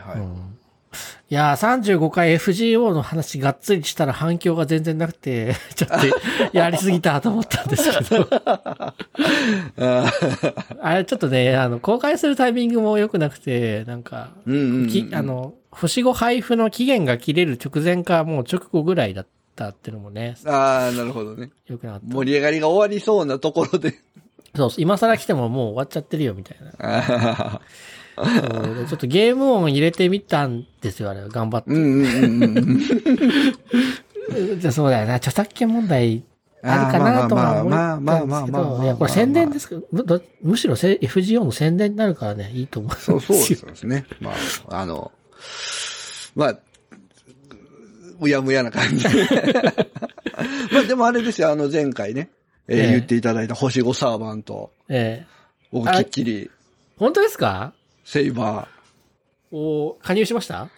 いやー、35回 FGO の話がっつりしたら反響が全然なくて、ちょっとやりすぎたと思ったんですけど。あれちょっとね、あの、公開するタイミングも良くなくて、なんか、うんうんうんきあの、星5配布の期限が切れる直前か、もう直後ぐらいだったっていうのもね、あー、なるほどね。良くなかった。盛り上がりが終わりそうなところで。そうそう、今更来てももう終わっちゃってるよ、みたいな。ちょっとゲーム音入れてみたんですよ、あれ。頑張ってーうんうんうんうん。じゃあそうだよな。著作権問題あるかなとは思ったんですけまあまあまあまあまあまあまあど、いや、これ宣伝ですけど、むしろせ FGO の宣伝になるからね、いいと思う。そう、そうですね。まあ、あの、まあ、うやむやな感じ。まあでもあれですよ、あの前回ね、えーええ言っていただいた星5サーバント、ええ僕きっちり本当ですか？セイバおー加入しました？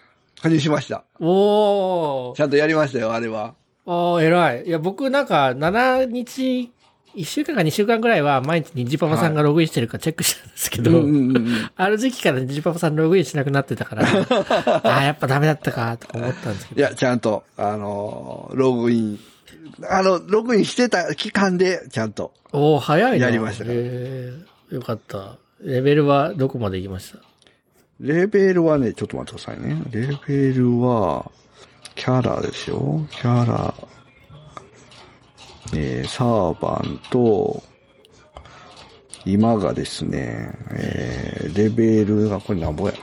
加入しました。おーちゃんとやりましたよ、あれは。ああ、偉い。いや、僕なんか、7日、1週間か2週間ぐらいは毎日ニジパパさんがログインしてるかチェックしたんですけど、うんうんうん。ある時期からニジパパさんログインしなくなってたから、ああ、やっぱダメだったか、とか思ったんですけど。いや、ちゃんと、あのーログイン、あの、ログインしてた期間で、ちゃんと。おお早いな。やりましたからへえよかった。レベルはどこまで行きました？レベルはね、ちょっと待ってくださいね。レベルは、キャラですよ。キャラ、えー、サーバンと、今がですね、えー、レベルが、これなんぼや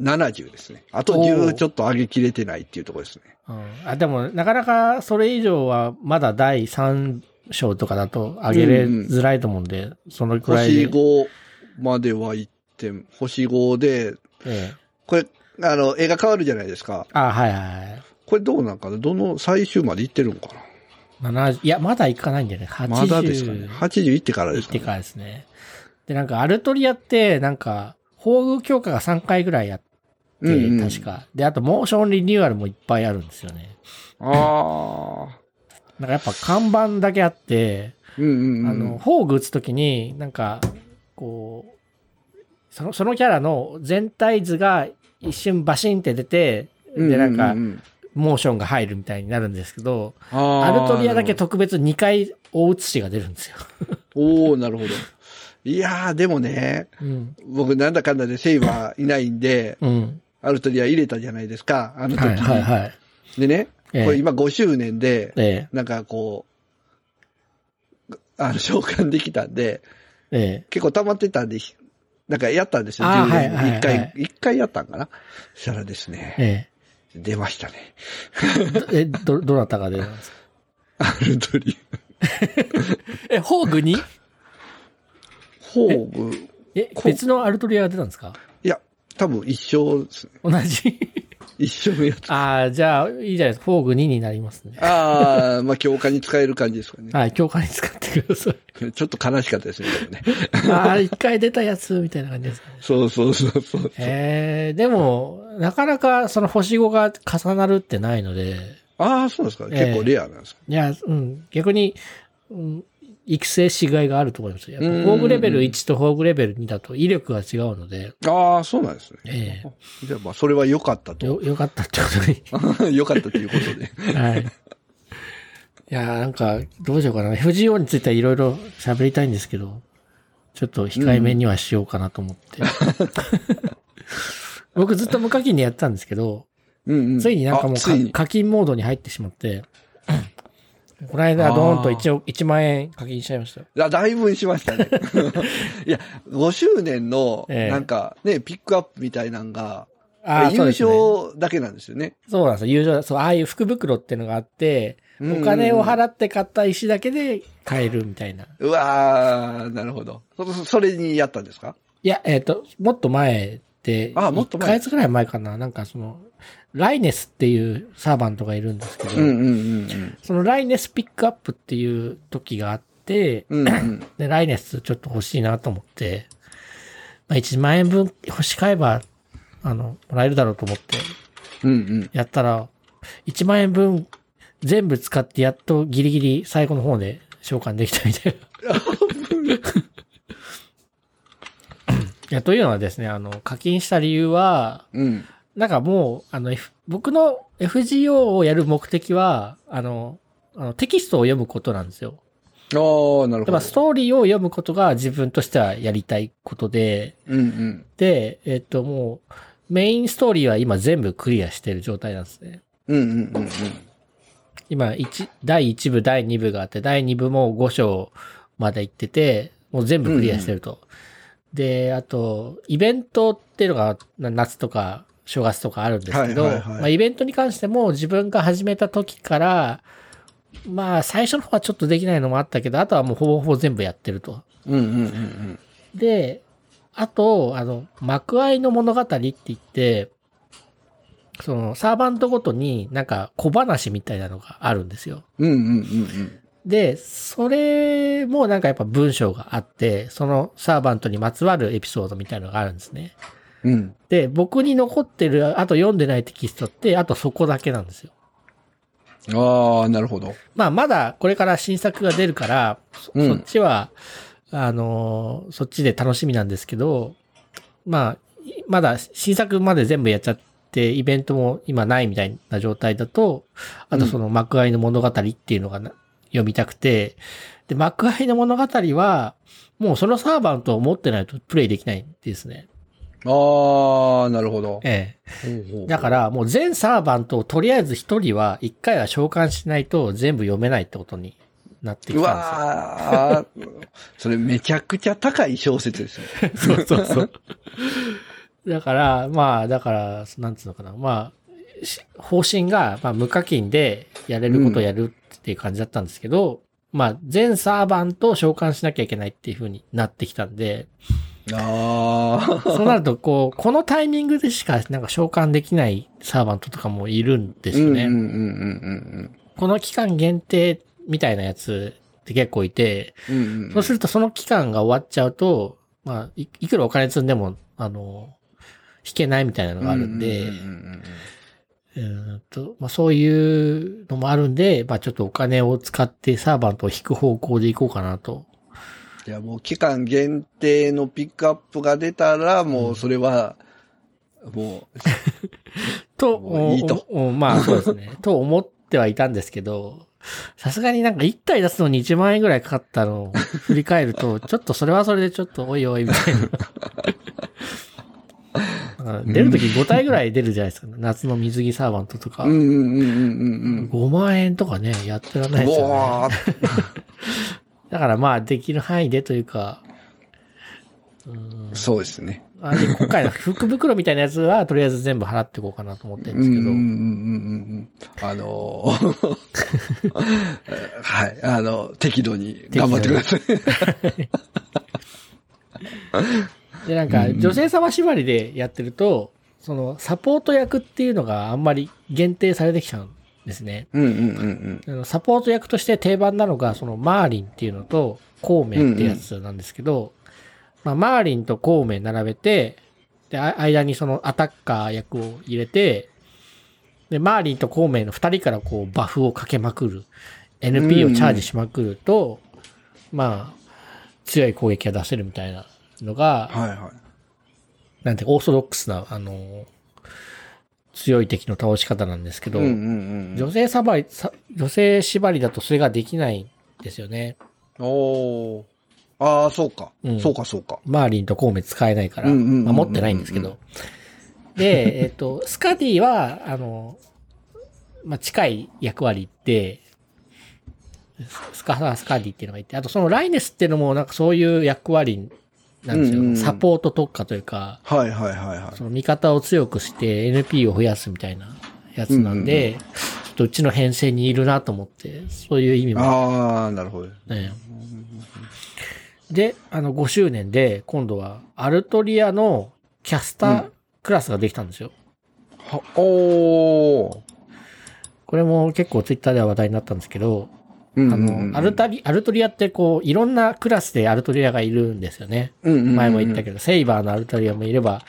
？70ですね。あとお10ーちょっと上げきれてないっていうところですね。うん、あでも、なかなかそれ以上はまだ第3章とかだと上げれづらいと思うんで、そのくらいで。星5までは行って、星5で、ええ。これ、あの、絵が変わるじゃないですか。あはいはいはい。これどうなんかな？どの最終まで行ってるんか70いや、まだ行かないんだよね。80なまだですかね。80行ってからですかね。行ってからですね。で、なんか、アルトリアって、なんか、宝具強化が3回ぐらいやって、うんうん確か。で、あと、モーションリニューアルもいっぱいあるんですよね。ああ。なんかやっぱ看板だけあって、うんうんうん。あの、宝具打つときに、なんか、こう、その、そのキャラの全体図が一瞬バシンって出て、で、なんかう、ううモーションが入るみたいになるんですけど、あアルトリアだけと。特別2回大写しが出るんですよ。おおなるほど。いやー、でもね、うん。僕なんだかんだでセイバーいないんで、うん。アルトリア入れたじゃないですか、あの時はいに。はいはい。でね、ええこれ今5周年で、えなんかこう、あの、召喚できたんで、え、え結構溜まってたんで、なんかやったんですよ、10あーはい年はい回、一回やったんかなそしたらですね、え、出ましたね。ええ。ど、どなたが出るんですか？アルトリえ、宝具に？ア。ホーブ、え、こ別のアルトリアが出たんですか？いや、多分一生ですね。同じ？一生のやつ。ああ、じゃあ、いいじゃないですか。宝具2になりますね。ああ、まあ強化に使える感じですかね。はい、強化に使ってください。ちょっと悲しかったですね。ああ、一回出たやつ、みたいな感じですかね。そうそうそうそう。ええでも、なかなかその星5が重なるってないので、ああ、そうですか。ええ結構レアなんですか。いや、うん、逆に、うん、育成しがいがあると思いますよ。やっぱ、うんうんうんフォーグレベル1とフォーグレベル2だと威力が違うので、ああ、そうなんですね。えじゃあまあ、それは良かったえと。よ、よかったってことに。良かったということで。はい。いやーなんか、どうしようかな。FGO についてはいろいろ喋りたいんですけど、ちょっと控えめにはしようかなと思って。僕ずっと無課金でやってたんですけど、うんうん。ついになんかもう。課金モードに入ってしまって、この間ドーンと 1, 億1万円課金しちゃいましただいぶしましたね。いや、5周年の、ええなんかね、ピックアップみたいなんが、あ優。勝だけなんですよね。そうなんですよ。友情、そう、ああいう福袋っていうのがあって、お金を払って買った石だけで買えるみたいな。うわー、なるほど。そそれにやったんですか？いや、えっ、と、もっと前で、あもっと前1ヶ月ぐらい前かな。なんかその、ライネスっていうサーバントがいるんですけど、そのライネスピックアップっていう時があって、うん。うんうん。で、ライネスちょっと欲しいなと思って、まあ、1万円分欲し買えば、あの、もらえるだろうと思って。やったら、1万円分全部使ってやっとギリギリ最後の方で召喚できたみたいな。いや、というのはですね、あの、課金した理由は、うん。なんかもう、あの、F、僕の FGO をやる目的は、あの、あのテキストを読むことなんですよ。ああ、なるほど。ストーリーを読むことが自分としてはやりたいことで、うんうん。で、えっと、もう、メインストーリーは今全部クリアしてる状態なんですね。うんうんうんうん。今、一、第1部、第2部があって、第2部も5章まで行ってて、もう全部クリアしてると。で、あと、イベントっていうのがな夏とか正月とかあるんですけど、はいはいはいまあ、イベントに関しても自分が始めた時から、まあ、最初の方はちょっとできないのもあったけど、あとはもうほぼほぼ全部やってると。うんうんうんで、あと、あの、幕愛の物語って言って、その、サーバントごとになんか小話みたいなのがあるんですよ。うん。うんうんうんうん。で、それもなんかやっぱ文章があって、そのサーバントにまつわるエピソードみたいなのがあるんですね。うん。で、僕に残ってる、あと読んでないテキストって、あとそこだけなんですよ。ああ、なるほど。まあ、まだこれから新作が出るから、そうんそっちは、あのーそっちで楽しみなんですけど、まあ、いまだ新作まで全部やっちゃって、イベントも今ないみたいな状態だと、あとその幕愛の物語っていうのがな読みたくて、で、幕愛の物語は、もうそのサーバントを持ってないとプレイできないんですね。ああ、なるほど。ええ。うだから、もう全サーバントをとりあえず一人は一回は召喚しないと全部読めないってことになってきたんうですよ。わー それめちゃくちゃ高い小説ですね。そうそうそう。だから、まあ、だから、なんつうのかな。まあ、し方針が、まあ、無課金でやれることをやるっていう感じだったんですけど、まあ、全サーバントを召喚しなきゃいけないっていう風になってきたんで、ああ。そうなると、こう、このタイミングでしか、なんか召喚できないサーバントとかもいるんですよね。うんうんうんうんこの期間限定みたいなやつって結構いて、うん。うんうんそうするとその期間が終わっちゃうと、まあ、いいくらお金積んでも、あの、引けないみたいなのがあるんで、うんうんうんうんうーんと、まあそういうのもあるんで、まあちょっとお金を使ってサーバントを引く方向でいこうかなと。いや、もう期間限定のピックアップが出たら、もうそれは、も と、もういいとまあそうですね。と思ってはいたんですけど、さすがになんか1体出すのに1万円ぐらいかかったのを振り返ると、ちょっとそれはそれでちょっとおいおいみたいな。出るとき5体ぐらい出るじゃないですか。夏の水着サーバントとか。う、うんうんうんうん5万円とかね、やってらんないうん。ですよね。だからまあできる範囲でというか、うんそうですね。あで今回の福袋みたいなやつはとりあえず全部払っていこうかなと思ってるんですけど、うんうんうんうんうん。あのー はい。あの、適度に頑張ってください。でなんか女性様縛りでやってると、そのサポート役っていうのがあんまり限定されてきちゃうんですね。うんうんうんあのサポート役として定番なのが、そのマーリンっていうのと、コウメってやつなんですけど、まあ、マーリンとコウメ並べて、で、あ間にそのアタッカー役を入れて、で、マーリンとコウメの二人からこうバフをかけまくる、NP をチャージしまくると、まあ、強い攻撃が出せるみたいなのが、はいはい。なんてオーソドックスな、あの、強い敵の倒し方なんですけど、うんうんうん。女性縛り、さ女性縛りだとそれができないんですよね。おー。ああ、そうか。うんそうかそうか。マーリンとコウメ使えないから、うんうんうんうんうんまあ持ってないんですけど。で、えっ、と、スカディは、あの、まあ、近い役割って、スカ、スカディっていうのがいて、あとそのライネスっていうのもなんかそういう役割なんですよ。うんうんサポート特化というか、はいはいはいはい。その味方を強くして NP を増やすみたいなやつなんで、ちょっとうちの編成にいるなと思って、そういう意味もああ、なるほど。ね。で、あの、5周年で、今度は、アルトリアのキャスタークラスができたんですよ。はおー。これも結構ツイッターでは話題になったんですけど、うんあの、アルタリ、アルトリアってこう、いろんなクラスでアルトリアがいるんですよね。前も言ったけど、セイバーのアルトリアもいれば、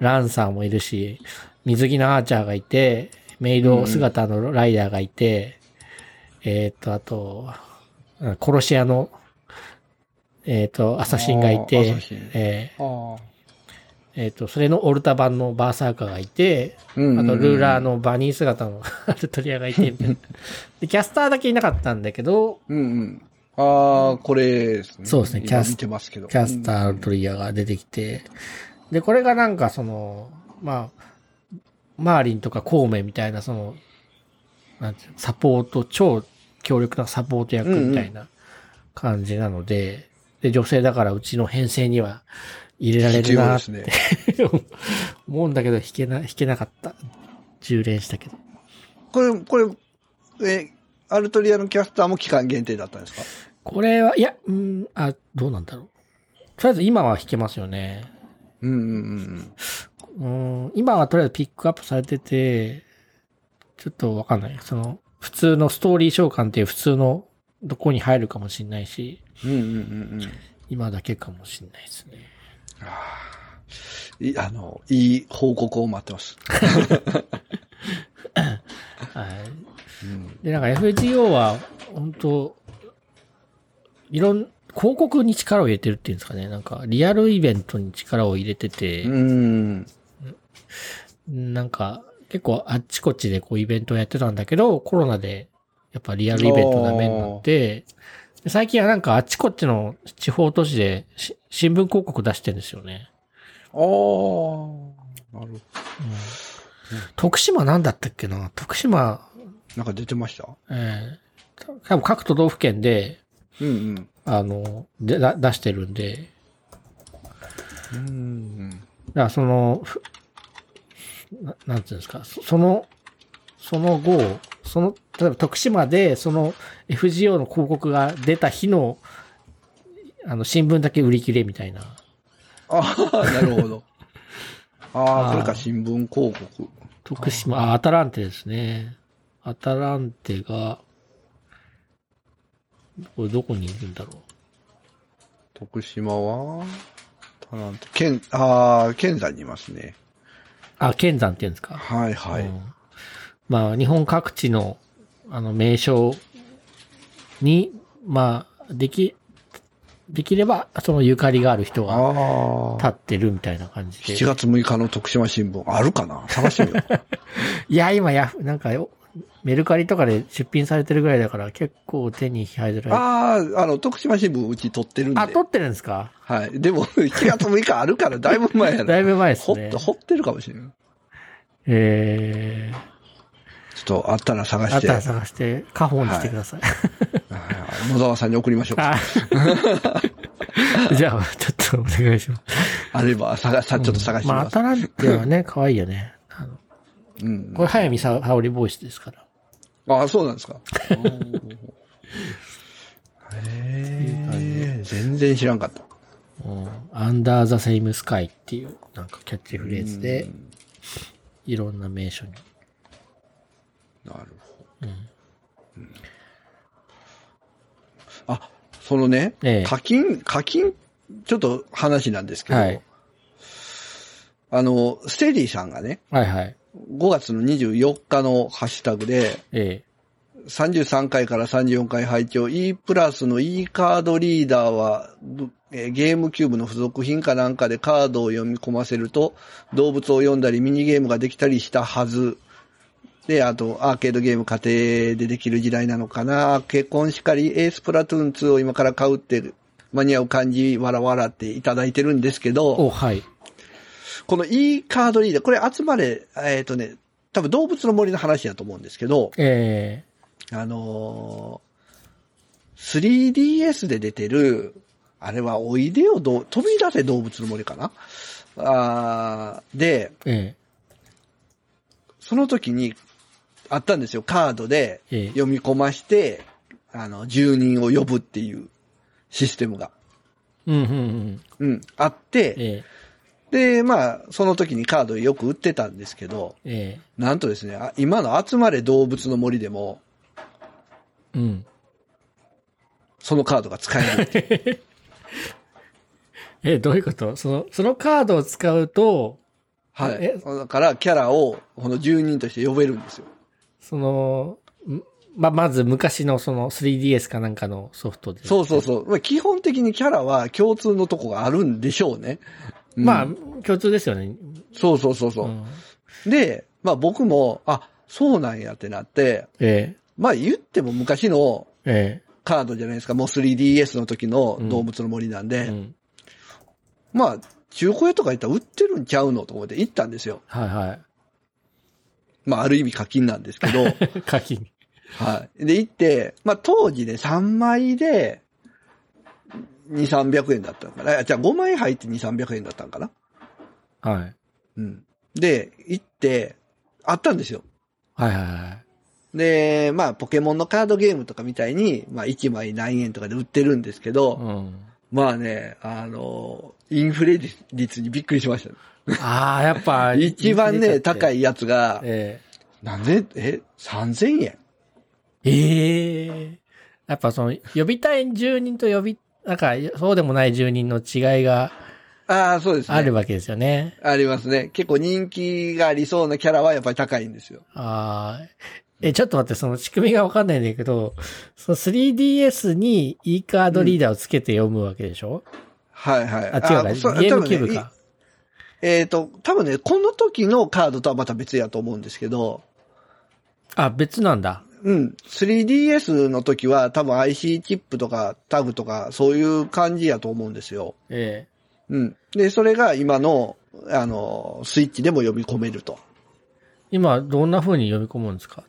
ランサーもいるし、水着のアーチャーがいて、メイド姿のライダーがいて、えっ、と、あと、うん殺し屋の、えっ、と、アサシンがいてえーど。えっ、と、それのオルタ版のバーサーカーがいて、うんあとルーラーのバニー姿のアルトリアがいて、みたいな。で、キャスターだけいなかったんだけど、うんうん。ああ、これですね。そうですね今キャス。キャスターアルトリアが出てきて、で、これがなんかその、まあ、マーリンとかコーメみたいな、その、なんていうのサポート、超強力なサポート役みたいな感じなので、で、女性だからうちの編成には入れられ必るなっ要ですね。て思うんだけど、弾けな、弾けなかった。10連したけど。これ、これ、え、アルトリアのキャスターも期間限定だったんですか？これは、いや、うん、あ、どうなんだろう。とりあえず今は弾けますよね。うんうんうんうん、今はとりあえずピックアップされてて、ちょっとわかんない。その、普通のストーリー召喚っていう普通のどこに入るかもしれないし、うん。うんうんうんうん。今だけかもしれないですね。いあの、いい報告を待ってます。はい。で、なんか FGO は、本当いろん、広告に力を入れてるっていうんですかね。なんか、リアルイベントに力を入れてて、うん。なんか、結構あっちこっちでこうイベントをやってたんだけど、コロナで、やっぱリアルイベントダメになって、で最近はなんかあっちこっちの地方都市でし新聞広告出してるんですよね。ああ、なるほど。徳島なんだったっけな？徳島、なんか出てました？えー、多分各都道府県で、うんあの、でだ出してるんで、うん。うん。だからその、ふななんていうんですか、そその、その後、その、例えば徳島でその FGO の広告が出た日の、あの、新聞だけ売り切れみたいな。ああ、なるほど。ああ、それか新聞広告。徳島、あ、アタランテですね。アタランテが、これどこにいるんだろ徳島は、タラント、県、ああ、県山にいますね。う。あ、剣山って言うんですか。はいはい。うんまあ、日本各地の、あの、名称に、まあ、でき、できれば、そのゆかりがある人がああ。立ってるみたいな感じで。7月6日の徳島新聞、あるかな？探してみよう。いや、今や、なんかよ、メルカリとかで出品されてるぐらいだから、結構手に入りづらい。あ、ああ、あの、徳島新聞うち取ってるんで。撮ってるんですか？はい。でも、7月6日あるからだいぶ前やな。だいぶ前ですねほっ。掘ってるかもしれない。えちょっと、あったら探ー、あし。ってたら探して、カホンにしてください。はい野沢さんに送りましょうか。あじゃあ、ちょっとお願いします。あれば、探さ、ちょっと探してまあ、アみます。タランテはね、可愛いよね。あのうん。これ、早見さ沙織ボイスですから。ああ、そうなんですか。へえ、全然知らんかった。うんアンダーザセイムスカイっていう、なんかキャッチフレーズで、いろんな名所に。なるほど。うんあ、そのね、ええ課金、課金、ちょっと話なんですけど、はい。あの、ステディさんがね、はいはい。5月の24日のハッシュタグで、え33回から34回拝聴 E プラスの E カードリーダーは、ゲームキューブの付属品かなんかでカードを読み込ませると、動物を読んだりミニゲームができたりしたはず。で、あと、アーケードゲーム家庭でできる時代なのかな。結婚しかり、エースプラトゥーン2を今から買うって、間に合う感じ、わらわらっていただいてるんですけえど、お、はい。この E カードリーダー、これ集まれ、えっ、とね、多分動物の森の話だと思うんですけど、えあのー 3DS で出てる、あれはおいでよ飛び出せ動物の森かな？あーで、ええその時にあったんですよ。カードでええ読み込まして、あの、住人を呼ぶっていうシステムが。えうん、うん、うん。うん、あって、えで、まあ、その時にカードよく売ってたんですけど、ええなんとですね、あ今の集まれ動物の森でも、えうん。そのカードが使える。え、どういうこと？その、そのカードを使うと、はいえ？だから、キャラを、この住人として呼べるんですよ。その、んま、まず昔のその 3DS かなんかのソフトで。そうそうそう。まあ、基本的にキャラは共通のとこがあるんでしょうね。うんまあ、共通ですよね。そうそうそうそうう。んで、まあ僕も、あ、そうなんやってなって、えまあ言っても昔のええカードじゃないですか。もう 3DS の時の動物の森なんで、えうん。まあ中古屋とか行ったら売ってるんちゃうのと思って行ったんですよ。はいはまあある意味課金なんですけど、い。課金。はい。で行って、まあ当時ね3枚で2、300円だったのかな。あじゃあ5枚入って2、300円だったんかな。はい。うん。で、行って、あったんですよ。はいはいはい。で、まあ、ポケモンのカードゲームとかみたいに、まあ、1枚何円とかで売ってるんですけど、うん。まあね、あの、インフレ率にびっくりしましたね。ああ、やっぱ。一番ね、高い。いやつが、えなんで、え、3000円？えええやっぱその、呼びたい住人と呼び、なんか、そうでもない住人の違いがああ、そうですね。あるわけですよね。ありますね。結構人気がありそうなキャラはやっぱり高いんですよ。ああ。え、ちょっと待って、その仕組みがわかんないんだけど、その 3DS に e カードリーダーをつけて読むわけでしょ、はいはい。あ、違うか。そゲームキューブ多分ねか。えっ、と、多分ね、この時のカードとはまた別やと思うんですけど、あ、別なんだ。うん。3DS の時は多分 IC チップとかタグとかそういう感じやと思うんですよ。えうん。で、それが今の、あの、スイッチでも読み込めると。え今、どんな風に読み込むんですか？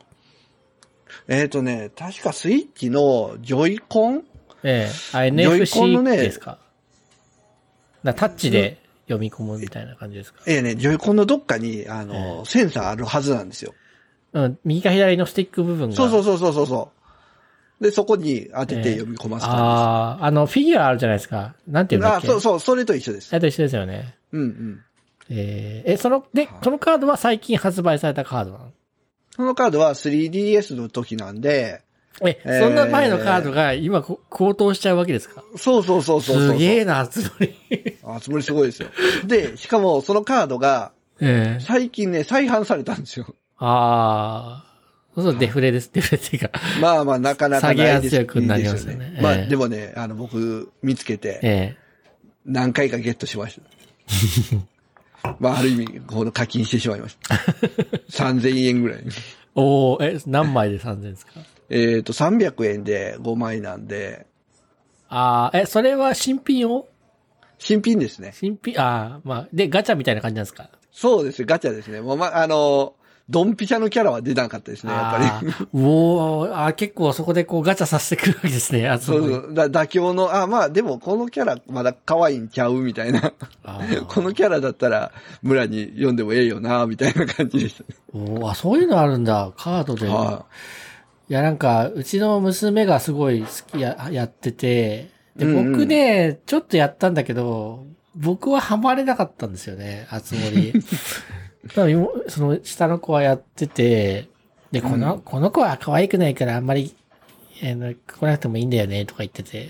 えっ、とね、確かスイッチのジョイコン？ええあ、ジョイコンの NFC ねですか？なタッチで読み込むみたいな感じですか？ええね、ジョイコンのどっかに、あの、センサーあるはずなんですよ。うん、右か左のスティック部分が。そうそうそうそうそうそう。で、そこに当てて読み込ます感ああ、あの、フィギュアあるじゃないですか。なんていうん。あ、だっけ？そうそう、それと一緒です。あれと一緒ですよね。うんうん。えー、え、その、で、そのカードは最近発売されたカードなの？そのカードは 3DS の時なんで、え、えーそんな前のカードが今こ高騰しちゃうわけですか？そうそうそうそうそう。すげえな、つまり。あ、つもりすごいですよ。で、しかもそのカードがええ最近ね、再販されたんですよ。ああ。そうそう、デフレです。デフレっていうか。まあまあ、なかなかないです下げ圧力になりますよねいいですまあ、ええでもね、あの、僕、見つけて、え何回かゲットしました。まあ、ある意味、この課金してしまいました。3000円ぐらい。えおおえ、何枚で3000ですか？えっと、300円で5枚なんで、ああ、え、それは新品を？新品ですね。新品、ああ、まあ、で、ガチャみたいな感じなんですか？そうですよ、ガチャですね。もう、ま、あの、ドンピシャのキャラは出なかったですね、やっぱり。おーあー、結構そこでこうガチャさせてくるわけですね。あそうそう。だ妥協の、あ、まあ、でもこのキャラまだ可愛いんちゃうみたいな。このキャラだったら村に読んでもええよな、みたいな感じでしたね。おーあ、そういうのあるんだ。カードで。はいや、なんか、うちの娘がすごい好きや、やってて、で、うんうん僕ね、ちょっとやったんだけど、僕はハマれなかったんですよね、あつ森。多分その、下の子はやってて、で、この、この子は可愛くないからあんまり、あの、来なくてもいいんだよね、とか言ってて。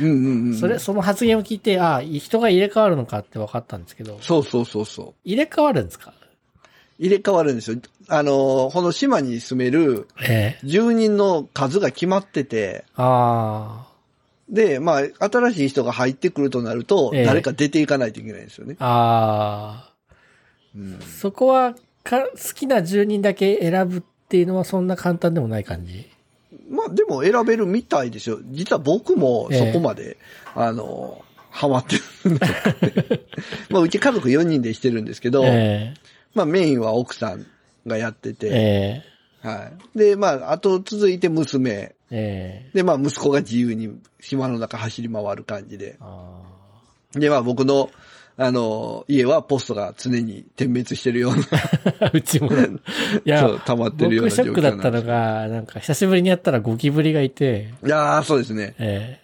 い。うんうんうん。それ、その発言を聞いて、あ人が入れ替わるのかって分かったんですけど、そうそうそうそう。入れ替わるんですか？入れ替わるんですよ。あの、この島に住めるええ住人の数が決まってて、あで、まあ、新しい人が入ってくるとなると、ええ誰か出ていかないといけないんですよね。あ、あうんあ、そこはか、好きな住人だけ選ぶっていうのはそんな簡単でもない感じ？まあ、でも選べるみたいですよ。実は僕もそこまで、あの、ハマってるん。まあ、うち家族4人でしてるんですけど、えまあ、メインは奥さんがやってえて、えはい。で、まあ、あと続いて娘。えええで、まあ、息子が自由に島の中走り回る感じで。あで、まあ、僕の、あの、家はポストが常に点滅してるような、あ うちも。いや 溜まってるような僕ショックだったのが、なんか久しぶりにやったらゴキブリがいて、いやー、そうですね。え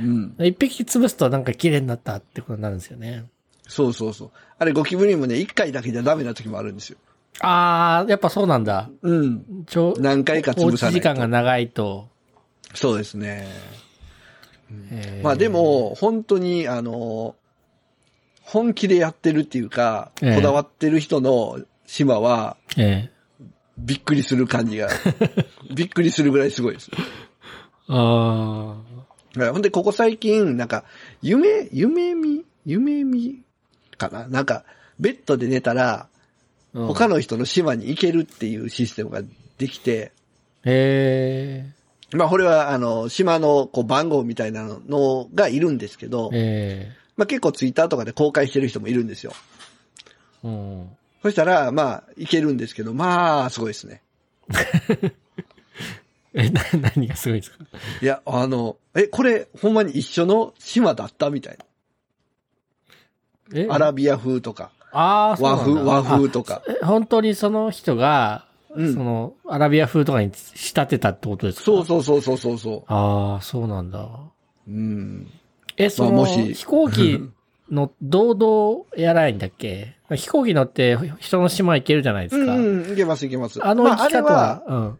うん。え一匹潰すとなんか綺麗になったってことになるんですよね。そうそうそう。あれ、ゴキブリもね、1回だけじゃダメな時もあるんですよ。ああ、やっぱそうなんだ。うん。ちょ何回か放潰さない時間が長いと。そうですね。ええまあでも、本当に、あの、本気でやってるっていうか、ええ。こだわってる人の島は、ええ。びっくりする感じが、びっくりするぐらいすごいです。あはい。ほんで、ここ最近、なんか、夢、夢見？夢見？かな？なんか、ベッドで寝たら、他の人の島に行けるっていうシステムができて、へえ。まあ、これは、あの、島の、こう、番号みたいなのがいるんですけど、えまあ、結構ツイッターとかで公開してる人もいるんですよ。え。うん。そしたら、まあ、いけるんですけど、まあ、すごいですね。え、な、何がすごいですか？いや、あの、え、これ、ほんまに一緒の島だった？みたいえ？な。アラビア風とか、ああ、そう和風、和風とか。本当にその人が、うんその、アラビア風とかに仕立てたってことですか？そうそうそうそうそうそああ、そうなんだ。う。うん。え、その、もし飛行機の、堂々エアラインだっけ？飛行機乗って人の島行けるじゃないでうすか。んうん、いけますいけます。あのまあ、あれはは、、うん。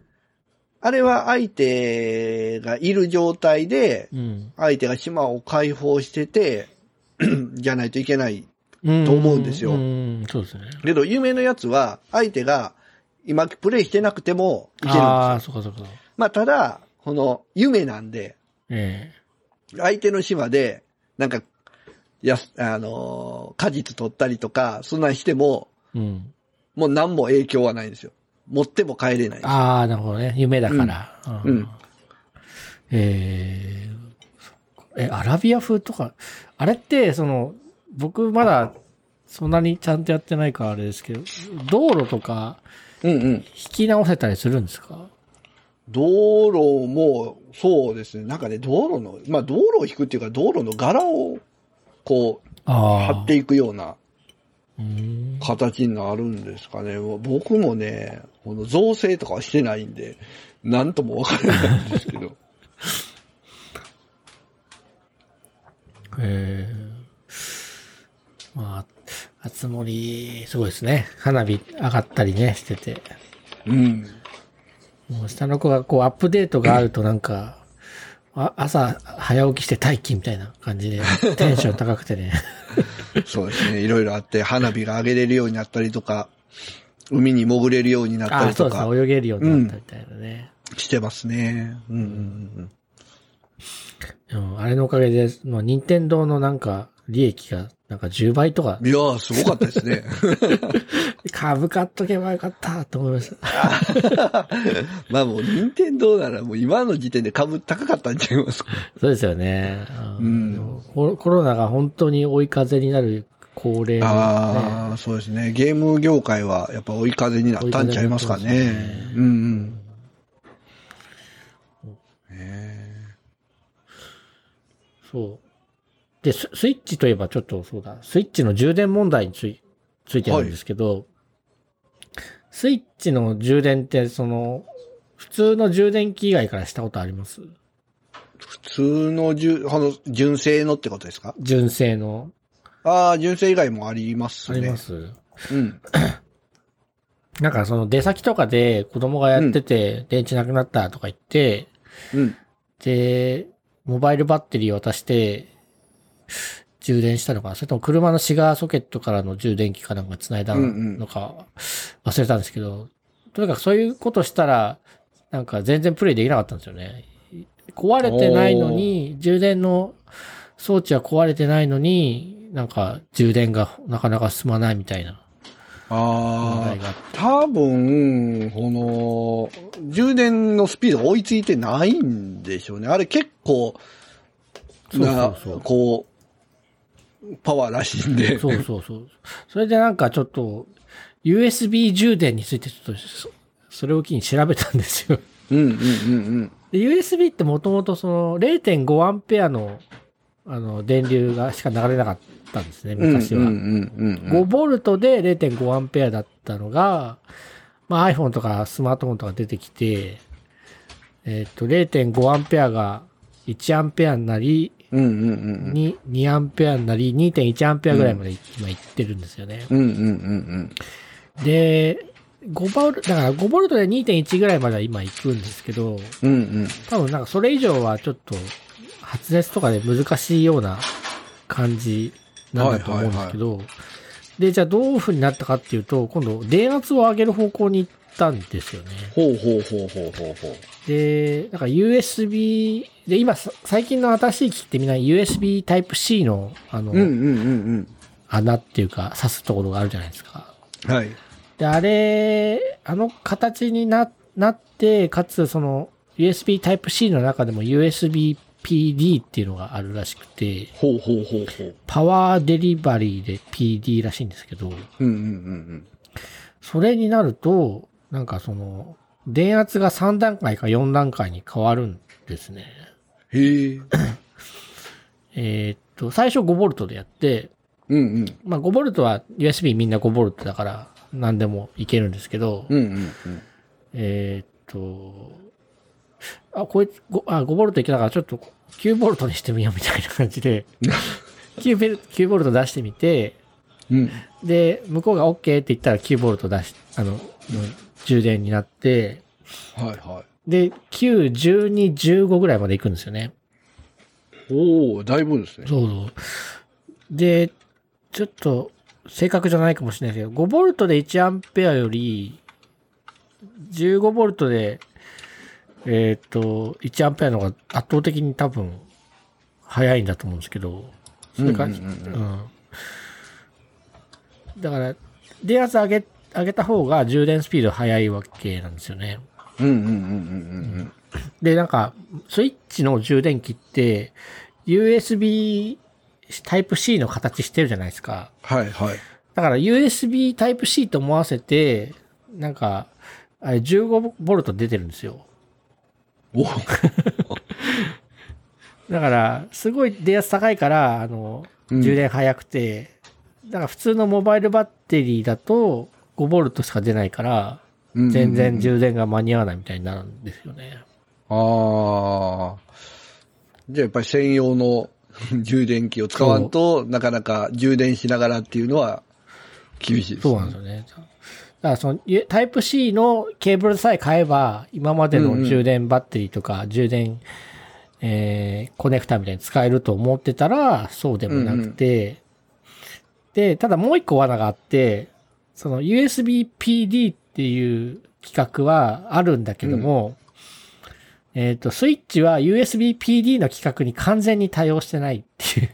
あれは相手がいる状態で、うん。相手が島を開放してて、じゃないといけないと思うんですようん、そうですね。けど、有名なやつは、相手が今プレイしてなくてもいけるんですよ。ああ、そうかそうか。まあ、ただ、この、夢なんで、え相手の島で、なんか、やす、あのー果実取ったりとか、そんなんしても、えうん。もう何も影響はないんですよ。持っても帰れない。ああ、なるほどね。夢だから。うんうんえーえ、アラビア風とか、あれって、その、僕まだそんなにちゃんとやってないからあれですけど、道路とかうんうん。引き直せたりするんですか？道路も、そうですね。なんかね、道路の、まあ道路を引くっていうか、道路の柄を、こう、あ貼っていくような。形になるんですかね。僕もね、この造成とかはしてないんで、なんともわからないんですけど。えー、まあ、あつ森、すごいですね。花火上がったりね、してて。うん。もう下の子がこうアップデートがあるとなんか、あ朝早起きして待機みたいな感じで テンション高くてね。そうですね。いろいろあって、花火が上げれるようになったりとか、海に潜れるようになったありとかそうですね。泳げるようになったみたいなね。してますね。うんうんうん、あれのおかげで、もう任天堂のなんか利益がなんか10倍とかうん。いやー、すごかったですね。株買っとけばよかったと思いました。まあもう、任天堂ならもう今の時点で株高かったんちゃいますか？そうですよね。ううんココロナが本当に追い風になる恒例の、ね、ああ、そうですね。ゲーム業界はやっぱ追い風になったんちゃいますかねね。うんうん。へそう。で、ススイッチといえばちょっとそうだ、スイッチの充電問題についついてなんですけど、スイッチの充電って、その、普通の充電器以外からしたことあります？ー普通のじゅ、あの、純正のってことですか？純正の。ああ、純正以外もありますね。あります、うん。なんかその出先とかで子供がやってて、電池なくなったとか言って、うん。で、モバイルバッテリーを渡して、充電したのかな？それとも車のシガーソケットからの充電器かなんか繋いだのか忘れたんですけど、とにかくそういうことしたら、なんか全然プレイできなかったんですよね。壊れてないのに、充電の装置は壊れてないのに、なんか充電がなかなか進まないみたいな問ああ多分、この、充電のスピードが追いついてないんでしょうね。あれ結構な、そうそうそう。こう、パワーらしいんで。そうそうそう。それでなんかちょっと、USB 充電についてちょっと、そそれを機に調べたんですよ。うんうんうんうん。で USB ってもともとその0.5アンペアの、あの、電流がしか流れなかったんですね、昔は。うんうんうんうん5ボルトで0.5アンペアだったのが、まあ iPhone とかスマートフォンとか出てきて、えっ、と、0.5アンペアが1アンペアになり、うんうんうんに2アンペアになり、2.1アンペアぐらいまで今行ってるんですよね。うんうんうんで、5ボルト、だから5ボルトで2.1ぐらいまでは今行くんですけど、うんうん。多分なんかそれ以上はちょっと発熱とかで難しいような感じなんだと思うんですけど、で、じゃあどういう風になったかっていうと、今度電圧を上げる方向に行ったんですよね。ほうほうほうほうほうほう。で、なんか USB、で、今さ最近の新しい機器ってみんな USB Type-C のあの、うんうんうん穴っていうか刺すところがあるじゃないですか。うん。はい。で、あれ、あの形にな、なって、かつその USB Type-C の中でも USB PD っていうのがあるらしくて、ほうほうほうほう。パワーデリバリーで PD らしいんですけど、うんうんうんそれになると、なんかその、電圧が3段階か4段階に変わるんですね。うん。へえ。えーっと、最初5ボルトでやって、うんうん。まあ5ボルトは USB みんな5ボルトだから何でもいけるんですけど、うんうんうん。えーっと、あ、こいつ、ごあ、5ボルトいけたからちょっと9ボルトにしてみようみたいな感じで、9ベル、9ボルト出してみて、うん。で、向こうが OK って言ったら9ボルト出し、あの、の充電になって、はいはで、9、12、15ぐらいまで行くんですよね。い。おおだいぶですね。そうそう。で、ちょっと、正確じゃないかもしれないけど、5ボルトで1アンペアより、15ボルトで、えっ、と、1アンペアの方が圧倒的に多分、速いんだと思うんですけど、それから、うんうんうんうんだから、電圧上げ、上げた方が充電スピード速いわけなんですよね。うんうんうんうんうんで、なんか、スイッチの充電器って、USB タイプ C の形してるじゃないですか。はいはい。だから USB タイプ C と思わせて、なんか、あれ15ボルト出てるんですよ。お だから、すごい電圧高いから、あの、うん充電早くて、だから普通のモバイルバッテリーだと5ボルトしか出ないから、全然充電が間に合わないみたいになるんですよね。ああ。じゃあやっぱり専用の 充電器を使わんと、なかなか充電しながらっていうのは厳しいです、そうなんですよね。だからその、ゆタイプ C のケーブルさえ買えば、今までの充電バッテリーとか、充電、えー、コネクタみたいに使えると思ってたら、そうでもなくて、で、ただもう一個罠があって、その USB PD っていう規格はあるんだけども、えっ、と、スイッチは USB PD の規格に完全に対応してないっていう、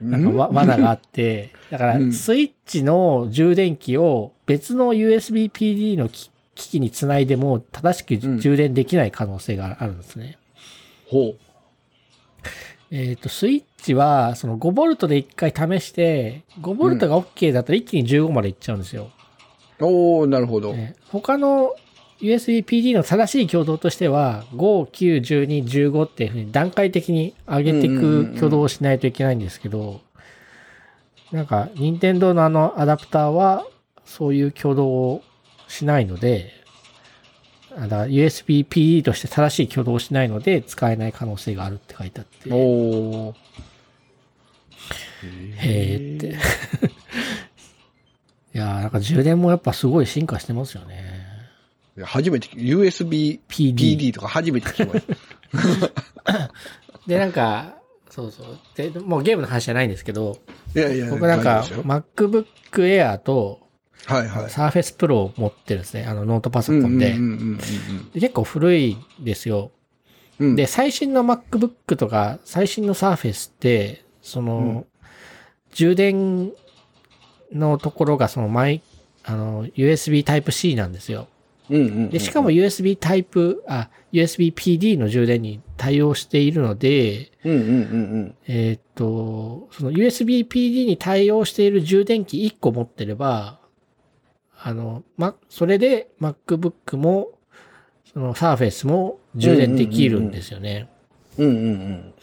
なんかわ罠があって、だからうんスイッチの充電器を別の USB PD の機機器につないでも正しくうん充電できない可能性があるんですね。ほう。えっ、と、スイッチは、その5ボルトで一回試して、5ボルトが OK だったら一気に15までいっちゃうんですよ。おー、なるほど。ね他の USB PD の正しい挙動としては、5、9、12、15っていうふうに段階的に上げていうんうんうんうんく挙動をしないといけないんですけど、なんか、任天堂のあのアダプターは、そういう挙動をしないので、あだから USB PD として正しい挙動をしないので、使えない可能性があるって書いてあって。おー。へーって。いやーなんか充電もやっぱすごい進化してますよね。いや初めて、USB PD。とか初めて聞きました。で、なんか、そうそう。で、もうゲームの話じゃないんですけど、いやいや、僕なんか MacBook Air とはいはい。Surface Pro を持ってるんですね。あのノートパソコンで。結構古いですよ。うんうん。で、最新の MacBook とか、最新の Surface って、その、うん充電のところがそのマイ、あの、USB Type-C なんですよ。で、しかも USB Type、あ、USB PD の充電に対応しているので。えーっと、その USB PD に対応している充電器1個持ってれば、あの、ま、それで MacBook も、その Surface も充電できるんですよね。うんうんうん。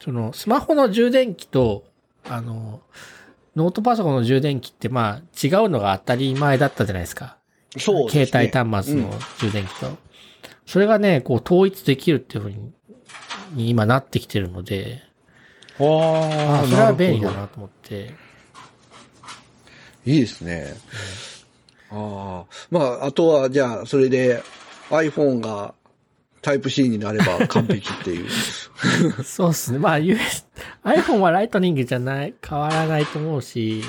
そのスマホの充電器と、あの、ノートパソコンの充電器ってまあ違うのが当たり前だったじゃないですか。そうですね。携帯端末の充電器と。それがね、こう統一できるっていうふうにに今なってきてるので、ああ、あそれは便利だなと思って。ど。いいですね。ああ。まあ、あとは、じゃあ、それで iPhone がタイプ C になれば完璧っていう。そうっすね。まあ、US、iPhone はライトニングじゃない、変わらないと思うし、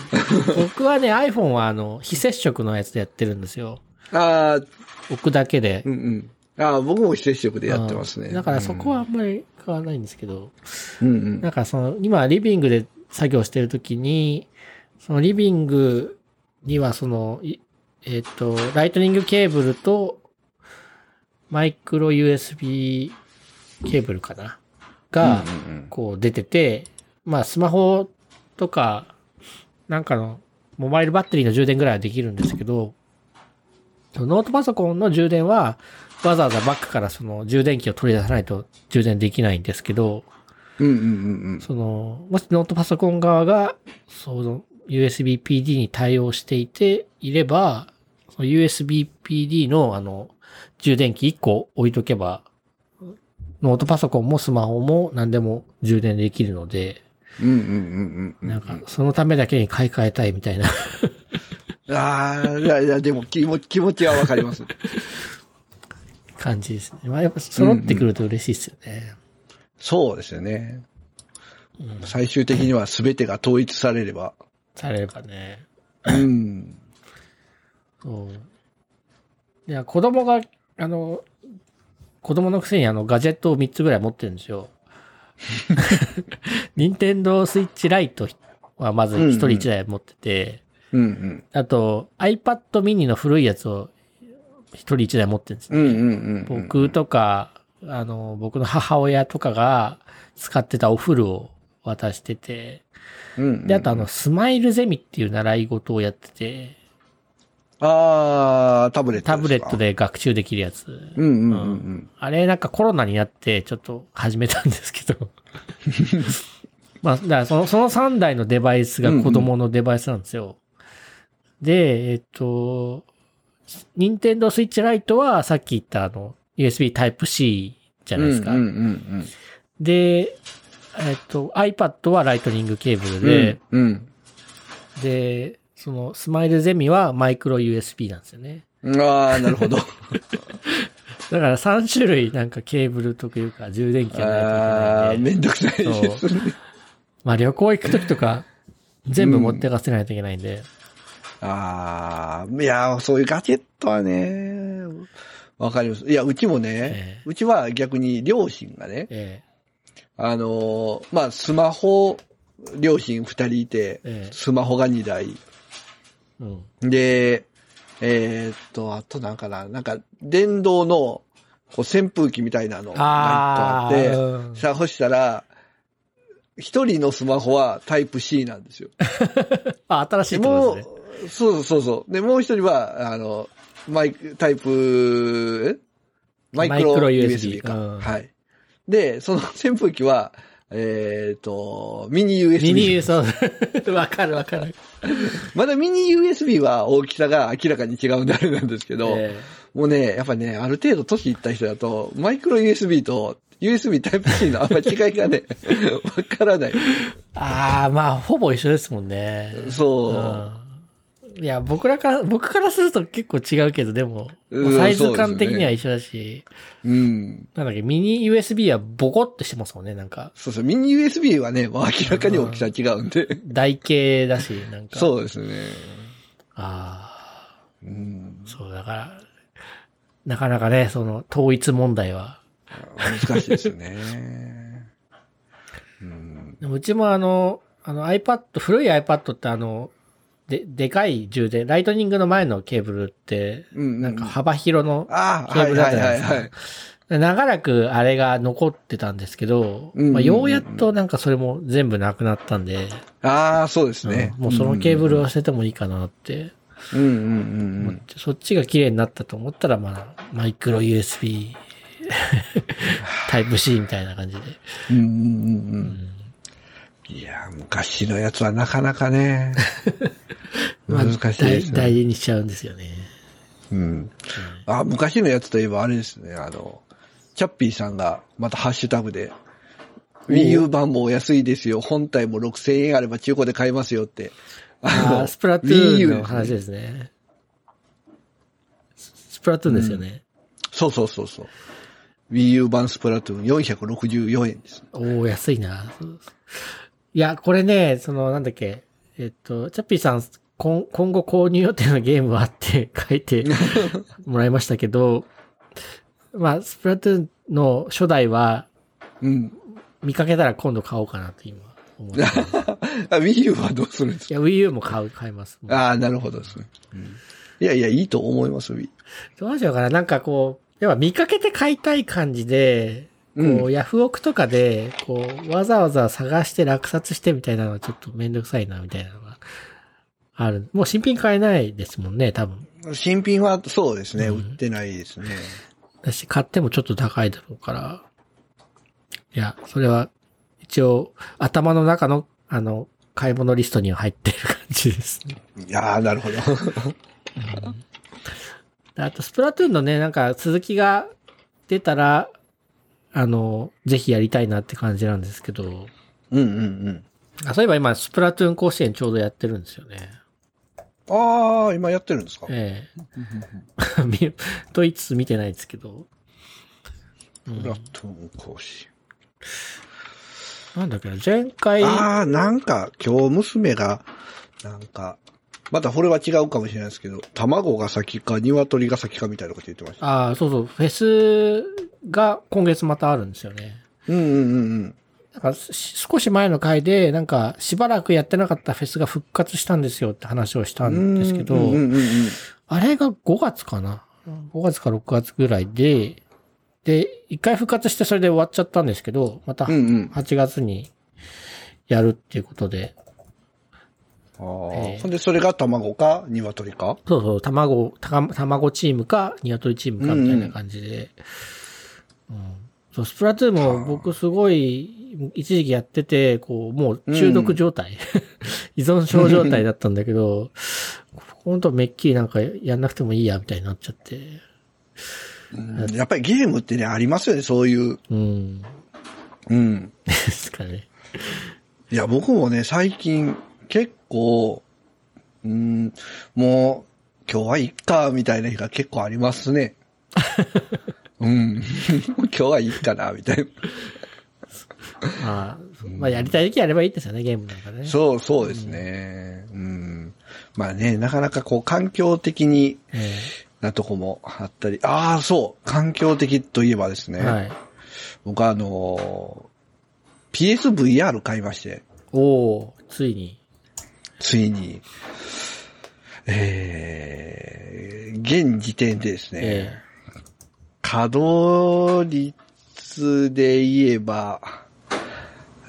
僕はね、iPhone はあの、非接触のやつでやってるんですよ。ああ、置くだけでう。んうん。ああ、僕も非接触でやってますね。うんだからそこはあんまり変わらないんですけど、うんうん。なんかその、今リビングで作業してるときに、そのリビングにはその、いえっ、と、ライトニングケーブルと、マイクロ USB ケーブルかな？が、うんうんこう出てて、まあスマホとか、なんかの、モバイルバッテリーの充電ぐらいはできるんですけど、ノートパソコンの充電は、わざわざバッグからその充電器を取り出さないと充電できないんですけど、うんうんうんその、もしノートパソコン側が、その USB PD に対応していていれば、その USB PD のあの、充電器1個置いとけば、ノートパソコンもスマホも何でも充電できるので、うん。うんうんうんうん。なんか、そのためだけに買い替えたいみたいな ああ、いやいや、でも気持ち、気持ちはわかります。感じですね。まあ、やっぱ揃ってくると嬉しいですよね。そうですよね。うん最終的には全てが統一されれば。されればね。うん。そう。いや、子供が、あの、子供のくせにあの、ガジェットを3つぐらい持ってるんですよ。ニンテンドースイッチライトはまず1人1台持ってて、うんうん。あと iPad mini の古いやつを1人1台持ってるんですよ。うんうんうんうん。僕とか、あの、僕の母親とかが使ってたお風呂を渡してて。で、あとあの、スマイルゼミっていう習い事をやってて、あー、タブレットタブレット。で学習できるやつ。うんうんうんうん。あれなんかコロナになってちょっと始めたんですけど。まあ、だからその、その3台のデバイスが子供のデバイスなんですよ。で、えっと、ニンテンドースイッチライトはさっき言ったあの、USB Type-C じゃないですか。うんうんうんで、えっと、iPad はライトニングケーブルうん。で、うん、で、そのスマイルゼミはマイクロ USB なんですよね。うん。あー、なるほど。だから3種類なんかケーブルというか充電器がないといけあー、ないんで。めんどくさいですね。まあ旅行行くときとか全部持ってかせないといけないんで。あー、いや、そういうガジェットはね、わかります。いや、うちもね、えうちは逆に両親がね、えあのーまあ、スマホ、両親二人いて、ええスマホが二台。えうん。で、えーっと、あとなんかな、なんか、電動の、こう扇風機みたいなのがあ一個あって、さあ、干したら、一人のスマホはタイプ C なんですよ。あ、新しいでも。う、そうそうそう。で、もう一人は、あの、マイク、タイプ、え？マイクロ USB か、うんはい。で、その 扇風機は、えっ、と、ミニ USB。ミニ、そう。わかるわかる。まだミニ USB は大きさが明らかに違うんであれなんですけど、えもうね、やっぱね、ある程度年いった人だと、マイクロ USB と USB タイプ C のあんまり違いがね、わからない。えああ、まあ、ほぼ一緒ですもんね。そう。うんいや、僕らから、僕からすると結構違うけど、でも、うんサイズ感的には一緒だし、うん。なんだっけ、ミニ USB はボコってしてますもんね、なんか。そうそう、ミニ USB はね、明らかに大きさ違うんで。台形だし、なんか。う。そうですね。ああ、うん。そう、だから、なかなかね、その、統一問題は。難しいですね。うん。でもうちもあの、あの iPad、古い iPad ってあの、で、でかい充電、ライトニングの前のケーブルって、うん。なんか幅広の、ケーブルだったじゃないですか。長らくあれが残ってたんですけど、まあ、ようやっとなんかそれも全部なくなったんで、ああ、そうですね。うんもうそのケーブルを捨ててもいいかなってうんうんうんそっちが綺麗になったと思ったら、まあ、マイクロ USB、タイプ C みたいな感じで。うんうんうんうん。いや、昔のやつはなかなかね、まあ難しいです大大ね。事にしちゃうんですよね。うん。あ、昔のやつといえばあれですね、あの、チャッピーさんがまたハッシュタグで、Wii U 版もお安いですよ。本体も6000円あれば中古で買えますよって。ああ、スプラトゥーンの話ですね。ススプラトゥーンですよね。そうそうそうそう。Wii U 版スプラトゥーン464円です。おお安いな。いや、これね、その、なんだっけ、えっと、チャッピーさん、今今後購入予定のゲームはって 書いてもらいましたけど、まあ、スプラトゥーンの初代はうん。見かけたら今度買おうかなって今思ってます。Wii U はどうするんですか？や、Wii U も買う、買います。ああ、なるほどですね。いやいや、いいと思います、Wii。どうしようかな。なんかこう、要は見かけて買いたい感じで、こう、うんヤフオクとかで、こう、わざわざ探して落札してみたいなのはちょっとめんどくさいな、みたいなのがある。もう新品買えないですもんね、多分。新品はそうですね、うん売ってないですね。だし、買ってもちょっと高いだろうから。いや、それは、一応、頭の中の、あの、買い物リストには入ってる感じですね。いやー、なるほど。であと、スプラトゥーンのね、なんか続きが出たら、あの、ぜひやりたいなって感じなんですけど、うんうんうん。あそういえば今、スプラトゥーン甲子園ちょうどやってるんですよね。ああ、今やってるんですか？ええ 見と言いつつ見てないですけど。うんプラトゥーン講師。なんだっけな、前回、ああ、なんか、今日娘が、なんか、またこれは違うかもしれないですけど、卵が先か鶏が先かみたいなこと言ってました。ああ、そうそう、フェスが今月またあるんですよね。うんうんうんうん。なんかし少し前の回で、なんかしばらくやってなかったフェスが復活したんですよって話をしたんですけど、うんうんうんうんあれが5月かな ?5 月か6月ぐらいで、で、一回復活してそれで終わっちゃったんですけど、またうんうん8月にやるっていうことで、あーええほんで、それが卵か？鶏か？そうそう、卵、たか卵チームか、鶏チームかみたいな感じで。うんそう、スプラトゥーンも僕すごい、一時期やってて、こう、もう中毒状態、依存症状態だったんだけど、本当めっきりなんかやんなくてもいいや、みたいになっちゃって。うんやっぱりゲームってね、ありますよね、そういう。うん。うん。ですかね。いや、僕もね、最近、結構、うん、もう、今日はいっか、みたいな日が結構ありますね。うん。今日はいいかな、みたいな。まあ、まあやりたい時やればいいですよね、ゲームなんかね。そう、そうですね。うん。まあね、なかなかこう、環境的にえなとこもあったり、ああ、そう、環境的といえばですね。えはい。僕はあのー PSVR 買いまして、おおついに。ついに、えー、現時点でですね、え稼働率で言えば、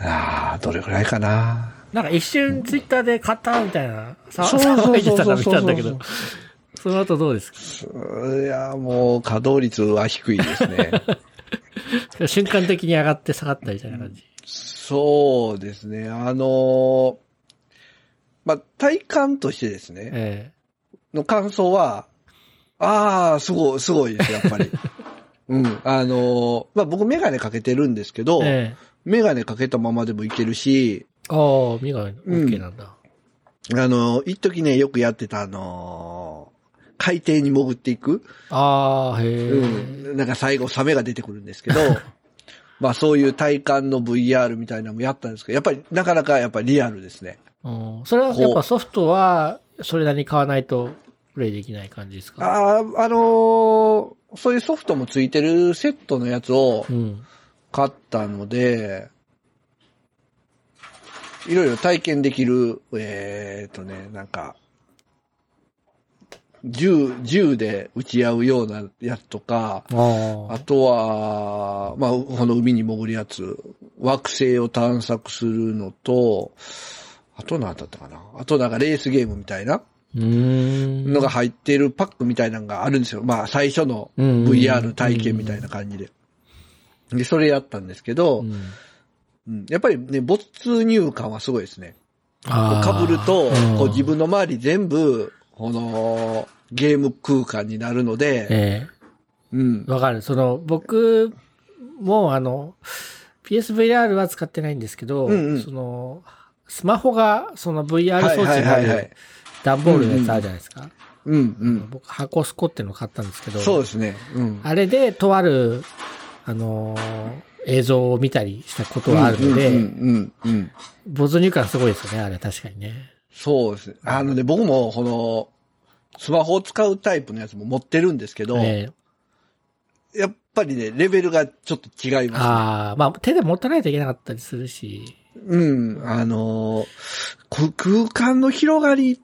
ああ、どれくらいかな。えなんか一瞬ツイッターで買ったみたいな、騒いでたの見たんだけど、その後どうですかいや、もう稼働率は低いですね。瞬間的に上がって下がったみたいな感じ。そうですね。あのーまあ、体感としてですね、えの感想は、ああ、すごい、すごいです、やっぱり。うん。あのーまあ、僕メガネかけてるんですけど、ええメガネかけたままでもいけるし、えああ、身が OK なんだ。あのー一時ね、よくやってたあのー海底に潜っていく、ああ、へえ、うん。なんか最後サメが出てくるんですけど、まあそういう体感の VR みたいなのもやったんですけど、やっぱりなかなかやっぱりリアルですね。うん。それはやっぱソフトは、それなりに買わないとプレイできない感じですか？ああ、あのーそういうソフトもついてるセットのやつをうん。買ったので、いろいろ体験できる、えーっとね、なんか、銃、銃で撃ち合うようなやつとか、ああ。あとは、まあ、この海に潜るやつ、惑星を探索するのと、あと何だったかな？あとなんかレースゲームみたいな。のが入ってるパックみたいなのがあるんですよ。まあ、最初のうん VR 体験みたいな感じで。で、それやったんですけど、うんうんやっぱりね、没入感はすごいですね。かぶると、うんこう自分の周り全部、この、ゲーム空間になるので、えうんえ。わかる。その、僕も、あの、PSVR は使ってないんですけど、うんうんその、スマホが、その VR 装置はいがあるはいはいはい段ボールのやつあるじゃないですか。うんうん。僕、箱スコっていうのを買ったんですけど、そうですね。うん。あれで、とある、あのー映像を見たりしたことがあるので、うんうんうんうん。没入感すごいですよね、あれ確かにね。そうですね。あのね、僕も、この、スマホを使うタイプのやつも持ってるんですけど、ええやっぱりね、レベルがちょっと違います、ね。ああ、まあ手で持たないといけなかったりするし、うん。あのーこ空間の広がりっ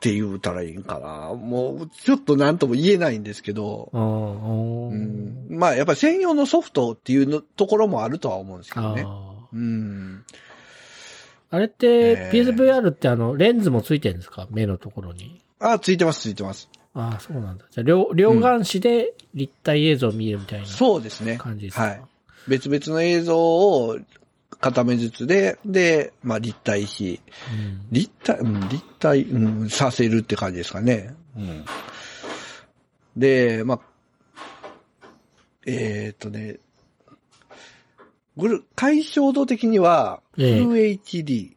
て言うたらいいんかな。もう、ちょっと何とも言えないんですけど、うん。まあ、やっぱり専用のソフトっていうのところもあるとは思うんですけどね。あうん。あれって、ええ PSVR ってあの、レンズもついてるんですか？目のところに。あ、ついてます、ついてます。ああ、そうなんだ。じゃあ、両、両眼視で立体映像を見るみたいなそうですね。感じですか？はい。別々の映像を片目ずつで、で、まあ立体視。うん立体、うん、立体、うん、させるって感じですかね。うん。で、まあ、えーっとね、グル、解消度的には、フええル HD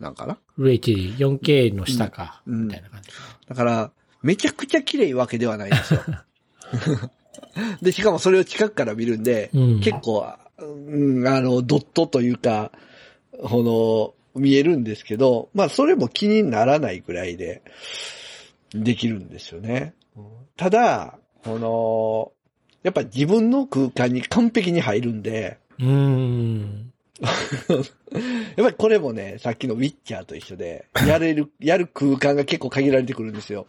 なんかな、フル HD、4K の下か、うんみたいな感じ。だから、めちゃくちゃ綺麗わけではないんですよ。で、しかもそれを近くから見るんで、うん結構、うん、あの、ドットというか、この、見えるんですけど、まあそれも気にならないぐらいでできるんですよね。ただ、この、やっぱ自分の空間に完璧に入るんで、うん。やっぱりこれもね、さっきのウィッチャーと一緒で、やれる、やる空間が結構限られてくるんですよ。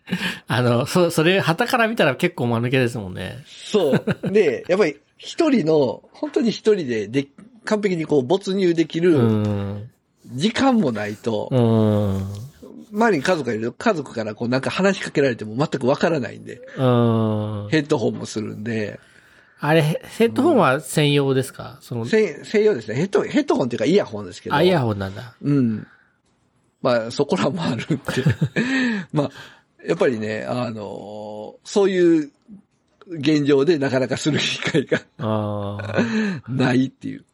あの、そ、それ、旗から見たら結構間抜けですもんね。そう。で、やっぱり一人の、本当に一人でで、完璧にこう没入できうるん。時間もないと、うん。周りに家族がいると家族からこうなんか話しかけられても全くわからないんで、うん。ヘッドホンもするんで、あれ、ヘッドホンは専用ですか？その、せ専用ですね。ヘッド、ヘッドホンっていうかイヤホンですけど。あ、イヤホンなんだ。うん。まあ、そこらもあるって。まあ、やっぱりね、あのそういう現状でなかなかする機会が。ないっていう。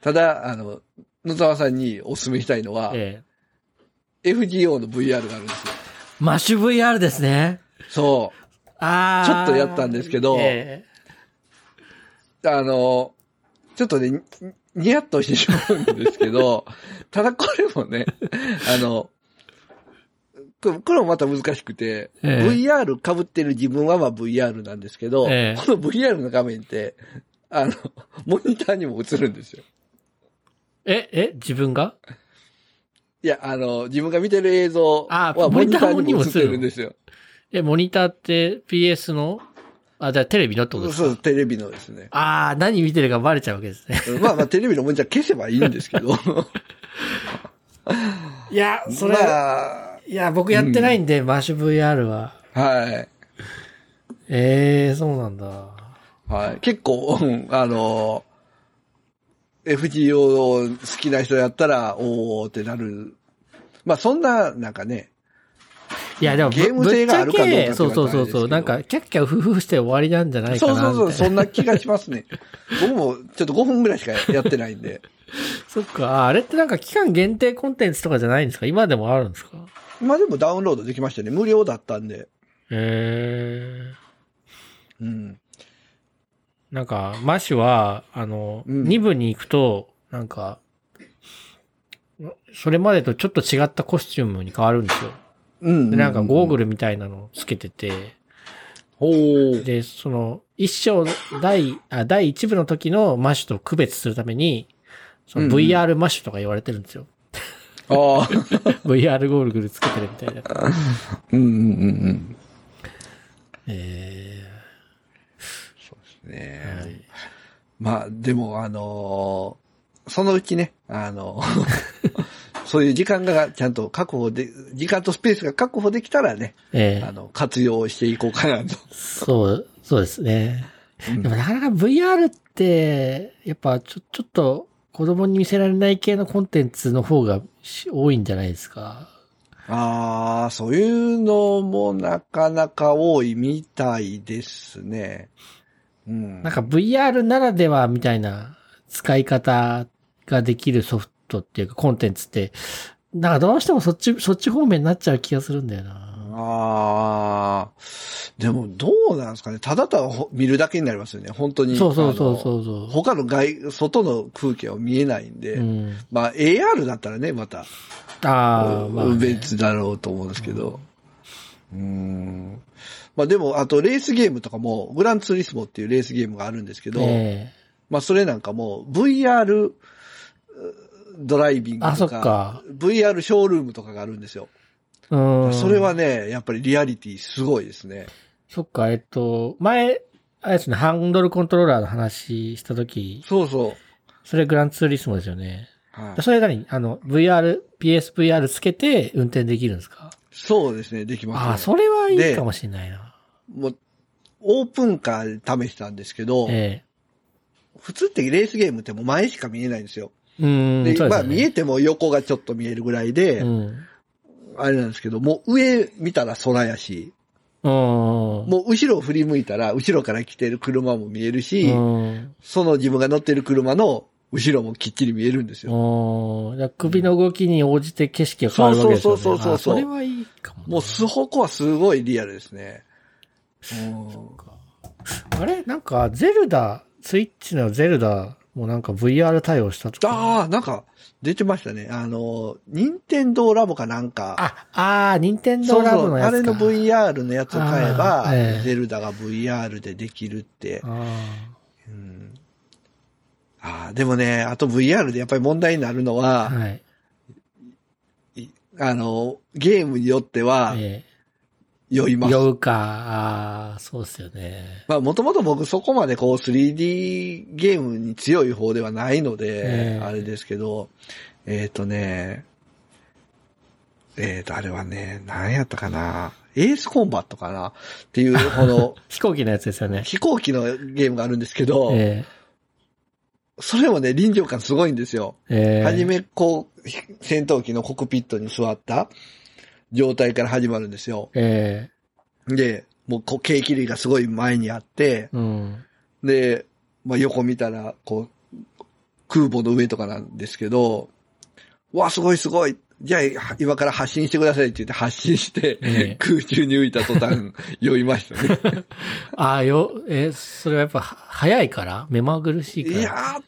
ただ、あの、野沢さんにお勧めしたいのは、え FGO の VR があるんですよ。え。マッシュ VR ですね。そう。ああ。ちょっとやったんですけどえあの、ちょっとね、ににやっとしてしまうんですけど、ただこれもね、あの、これもまた難しくて、ええ。VR 被ってる自分はまあ VR なんですけど、ええ。この VR の画面って、あの、モニターにも映るんですよ。え、え、自分が？いや、あの、自分が見てる映像あはモニターにも映ってるんですよ。え、モニターって PS の？あ、じゃあテレビのってことですか？そう、テレビのですね。ああ、何見てるかバレちゃうわけですね。まあまあ、テレビのモニター消せばいいんですけど。いや、それ、まあ、いや、僕やってないんで、マッシュ VR は。はい。ええそうなんだ。はい。結構、うんあの、FGO 好きな人やったら、おーってなる。まあそんな、なんかね、いや、でもぶ、ゲーム性があるかどうかそうそうそうそう。なんか、キャッキャウフフして終わりなんじゃないかなそうそうそう、そんな気がしますね。僕もちょっと5分ぐらいしかやってないんで。そっか。ああれってなんか期間限定コンテンツとかじゃないんですか？今でもあるんですか？まあでもダウンロードできましたね。無料だったんで。へえ。うん。なんか、マッシュは、あの、うん2部に行くと、なんか、それまでとちょっと違ったコスチュームに変わるんですよ。うん。で、なんかゴーグルみたいなのをつけてて、おー。で、その、一章、第、あ、第一部の時のマッシュと区別するために、そのうんうん VR マッシュとか言われてるんですよ。ああ。VR ゴーグルつけてるみたいな。うんうんうんうん。えねーはいまあ、でも、あのーそのうちね、あのそういう時間がちゃんと確保で、時間とスペースが確保できたらね、えあの、活用していこうかなと。そう、そうですね。うんでもなかなか VR って、やっぱちょ、ちょっと子供に見せられない系のコンテンツの方がし多いんじゃないですか？ああ、そういうのもなかなか多いみたいですね。うん。なんか VR ならではみたいな使い方ができるソフトっていうかコンテンツって、なんかどうしてもそっち、そっち方面になっちゃう気がするんだよな。ああ、でもどうなんですかね。ただただほ見るだけになりますよね。本当に。そうそうそうう。そうそう。他の外、外の空気は見えないんで。うん。まあ AR だったらね、また、ああ、まあ、ね。別だろうと思うんですけど。うん。まあでも、あとレースゲームとかも、グランツーリスモっていうレースゲームがあるんですけど、えまあそれなんかも VR うドライビングとか、か VR ショールームとかがあるんですよ。えうん。それはね、やっぱりリアリティすごいですね。そっか、えっと、前、あれですね、ハンドルコントローラーの話したとき、そうそう。それグランツーリスモですよね。はい、それ何？あの、VR、PSVR つけて運転できるんですか？そうですね、できます、ね。ああ、それはいいかもしれないな。もう、オープンカーで試したんですけど、え普通ってレースゲームってもう前しか見えないんですよ。で、まあ見えても横がちょっと見えるぐらいで、うん。あれなんですけど、もう上見たら空やし、うん。もう後ろを振り向いたら後ろから来てる車も見えるし、うん。その自分が乗ってる車の後ろもきっちり見えるんですよ。首の動きに応じて景色が変わるわけですよね。そうそうそうそうそうあそれはいいかもな。もうスホコはすごいリアルですね。うんあれなんか、ゼルダ、スイッチのゼルダもうなんか VR 対応したとか。ああ、なんか、出てましたね。あの、任天堂ラボかなんか。あ、ああ、任天堂ラボのやつか。あれの VR のやつを買えば、ええゼルダが VR でできるって。あうん、ああ、でもね、あと VR でやっぱり問題になるのあ、は、はい。いあの、ゲームによってはええ酔います。酔うか、そうですよね。まあ、もともと僕そこまでこう 3D ゲームに強い方ではないので、ええあれですけど、えっ、とね、えっ、と、あれはね、何やったかな、エースコンバットかなっていう、この 飛行機のやつですよね。飛行機のゲームがあるんですけど、えそれもね、臨場感すごいんですよ。えええはじめ、こう、戦闘機のコックピットに座った状態から始まるんですよ。えで、もう、こう、景気類がすごい前にあって、えうん。で、まあ、横見たら、こう、空母の上とかなんですけど、うわ、すごいすごい。じゃあ、今から発進してくださいって言って発進して、ええ空中に浮いた途端、酔いましたね。ああ、よ、え、それはやっぱ、は早いから？目まぐるしいから？いやー、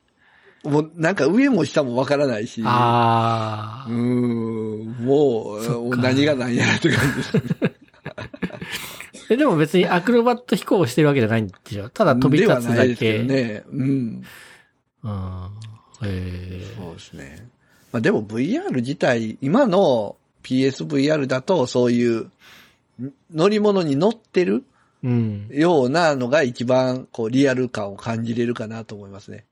もうなんか上も下もわからないし、ああ、うーん、もう、何が何やらって感じです。え、でも別にアクロバット飛行をしてるわけじゃないんでしょ？ただ飛び立つだではないですけけ。どね。うん。うん。ええそうですね。まあでも VR 自体、今の PSVR だとそういうん乗り物に乗ってるうん。ようなのが一番こうリアル感を感じれるかなと思いますね。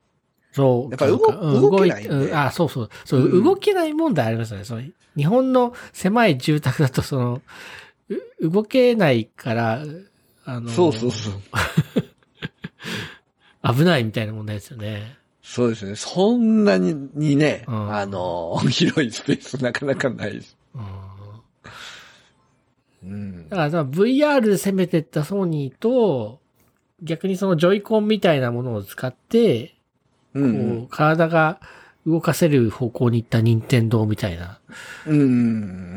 そう。やっぱり動けないんでうんあ、そうそう。そう、うん動けない問題ありますよね。その日本の狭い住宅だと、その、う動けないから、あの、そうそうそう。危ないみたいな問題ですよね。そうですね。そんなににね、うんあの、広いスペースなかなかないです。うんうんだ。からさ、VR で攻めてったソニーと、逆にそのジョイコンみたいなものを使って、こうんうんう、体が動かせる方向に行った任天堂みたいな。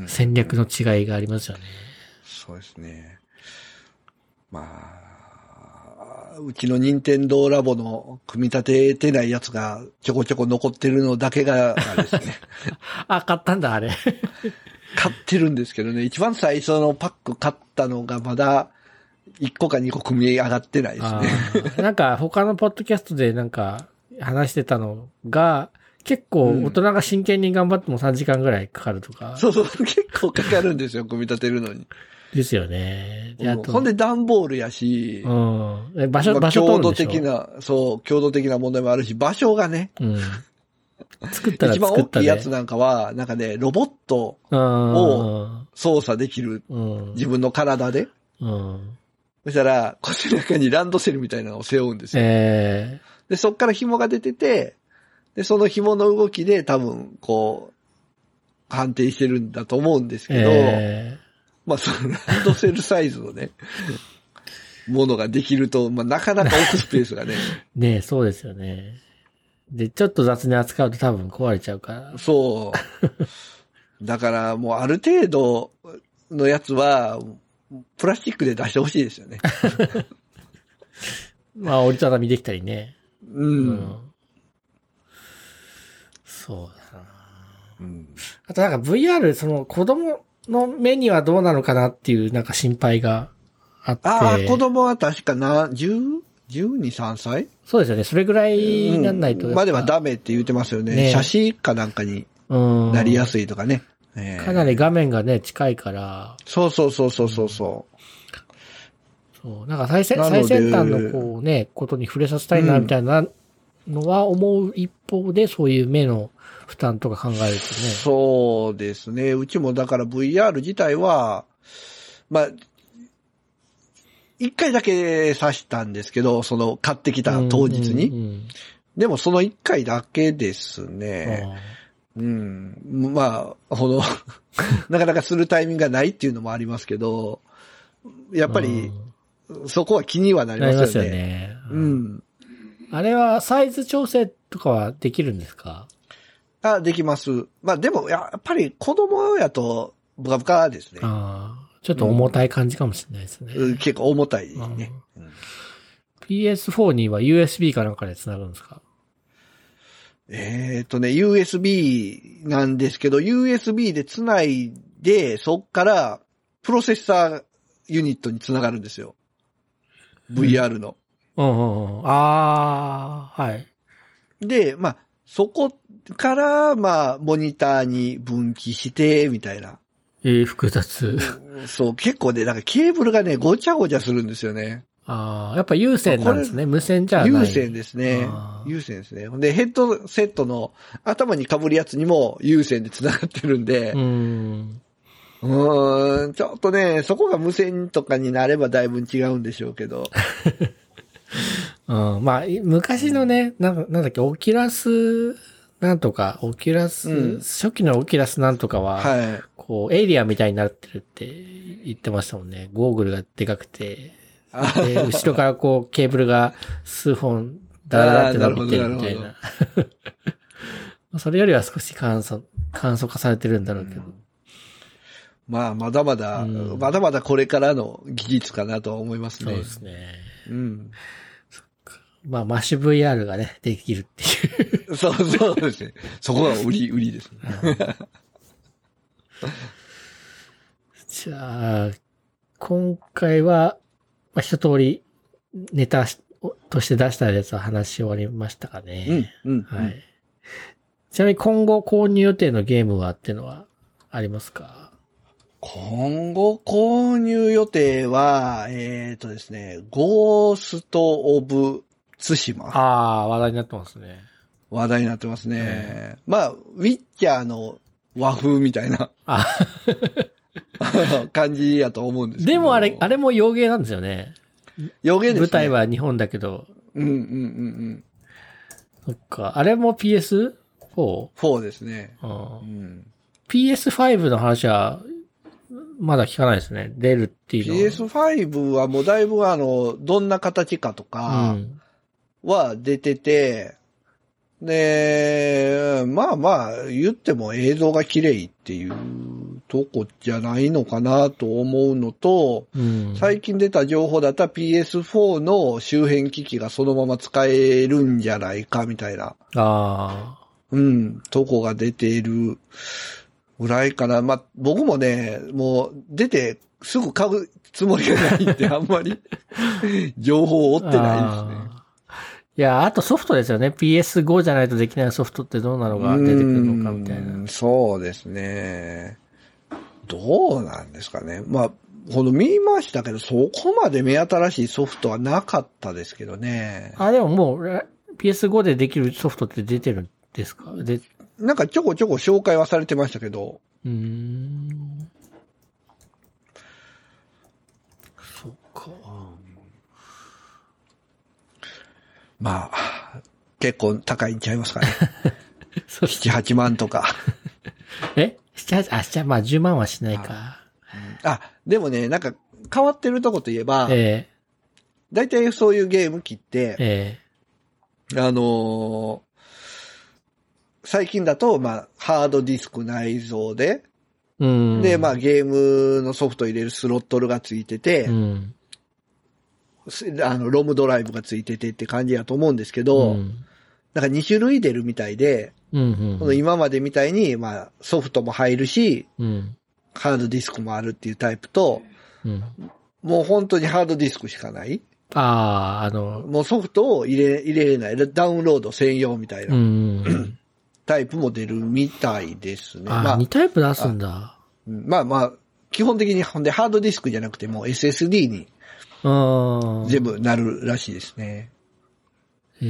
戦略の違いがありますよね。そうですね。まあ、うちの任天堂ラボの組み立ててないやつがちょこちょこ残ってるのだけが、あれですね。あ、買ったんだ、あれ。買ってるんですけどね、一番最初のパック買ったのがまだ1個か2個組み上がってないですあね。ーなんか他のポッドキャストでなんか話してたのが、結構大人が真剣に頑張っても3時間ぐらいかかるとか。そうそう、結構かかるんですよ、組み立てるのに。ですよね。であとほんで段ボールやし、うん。え場所、まあ場所強度的な、そう、強度的な問題もあるし、場所がね、うん。作ったら一番大作ったで。きいやつなんかは、なんかね、ロボットうん。操作できるうん。自分の体で。うん。そしたら、腰中にランドセルみたいなのを背負うんですよ。えで、そっから紐が出てて、で、その紐の動きで多分、こう、判定してるんだと思うんですー、けど、えまあ、そのランドセルサイズのね、ものができると、まあ、なかなか置くスペースがね、ー、ねそうですよね。で、ちょっと雑に扱うと多分壊れちゃうから。そう。だから、もうある程度のやつは、プラスチックで出してほしいですよね。まあ、折りたたみできたりね。う。うんそうだな。うんあとなんか VR、その子供の目にはどうなのかなっていうなんか心配があって。ああ、子供は確かな、10、12、3歳？そうですよね。それぐらいになんないと。うんまではダメって言ってますよね。ね写真かなんかにうん。なりやすいとかね。ええかなり画面がね、近いから、そうそうそうそうそうそそう、なんか最先最先端のこうね、ことに触れさせたいな、みたいなのは思う一方で、そういう目の負担とか考えるとねう。。そうですね。うちもだから VR 自体は、まあ、一回だけ刺したんですけど、その買ってきた当日に。うんうんでもその一回だけですうんね。うん。まあ、ほの、なかなかするタイミングがないっていうのもありますけど、やっぱり、そこは気にはなりますよね。よね。うん。あれはサイズ調整とかはできるんですか？あ、できます。まあでも、やっぱり子供やと、ブカブカですね。ああ、ちょっと重たい感じかもしれないですね。うん結構重たいね。うん PS4 には USB かなんかで繋ぐんですか？えっ、とね、USB なんですけど、USB で繋いで、そっから、プロセッサーユニットに繋がるんですよ。VR の。うんうんうん。ああ、はい。で、まあ、そこから、まあ、モニターに分岐して、みたいな。えー、複雑。そう、結構ね、なんかケーブルがね、ごちゃごちゃするんですよね。ああ、やっぱ有線なんですね。無線じゃない。有線ですね有線ですね。で、ヘッドセットの頭に被るやつにも有線で繋がってるんでう、ん。うーん、ちょっとね、そこが無線とかになればだいぶ違うんでしょうけど。うん、まあ、い昔のね、なんかなんだっけ、オキュラス、なんとか、オキュラス、うん初期のオキュラスなんとかは、はい。こう、エイリアンみたいになってるって言ってましたもんね。ゴーグルがでかくて、あで、後ろからこう、ケーブルが数本、ダラダラって伸びてるみたいな。まあそれよりは少し簡素、簡素化されてるんだろうけど。まあ、まだまだ、うんまだまだこれからの技術かなとは思いますねそうで。すね。うん。まあ、マッシュ VR がね、できるっていう。そうそうですね。そこが売り、売りですね。じゃあ、今回は、まあ、一通りネタしとして出したやつは話し終わりましたかうんね。、うん。はい。ちなみに今後購入予定のゲームはっていうのはありますか？今後購入予定は、えっ、とですね、ゴースト・オブ・ツシマ。ああ、話題になってますね。話題になってますね。まあ、ウィッチャーの和風みたいなあ、感じやと思うんですけど。でもあれ、あれも洋芸なんですよね。予言ですね。舞台。は日本だけど、うんうんうんうん。そっか、あれも PS4? 4ですね。うんうん、PS5 の話は、まだ聞かないですね。出るっていうのは。PS5 はもうだいぶあの、どんな形かとうかん。は出てて、で、まあまあ、言っても映像が綺麗っていうとこじゃないのかなと思うのと、うん。最近出た情報だったら PS4 の周辺機器がそのまま使えるんじゃないかみたいな、あうん、とこが出ているぐらいかな。まあ、僕もね、もう出てすぐ買うつもりがないんで、あんまり情報を追あ。ってないあーいや、あとソフトですよね。PS5 じゃないとできないソフトってどうなのですね。が出てくるのかみたいうな。んそうですね。どうなんですかね。まあ、この見ましたけど、そこまで目新しいソフトはなかったですけどね。あ、でももう、え PS5 でできるソフトって出てるんですか？なんかちょこちょこ紹介はされてましたけど、ーん。そっか。まあ、結構高いんちゃいますかね。そし7、8万とか。え ?7、8、あ、じゃあまあ10万はしないか。あ、でもね、なんか変わってるとこといえば、え大体そういうゲーム機ってえ、えあのー最近だと、まあ、ハードディスク内蔵で、えうん。で、まあ、ゲームのソフト入れるスロットルがついてて、うん。すあの、ロムドライブがついててって感じやと思うんですけど、うん。なんか2種類出るみたいで、うん。この今までみたいに、まあ、ソフトも入るし、うん。ハードディスクもあるっていうタイプと、うん。もう本当にハードディスクしかない。ああ、あの、もうソフトを入れ、入れれない。ダウンロード専用みたいなうん。タイプも出るみたいですね。ああ、まあ2、タイプ出すんだ。うんまあまあ、基本的にほんでハードディスクじゃなくてもう SSD にうん。全部なるらしいですね。ええ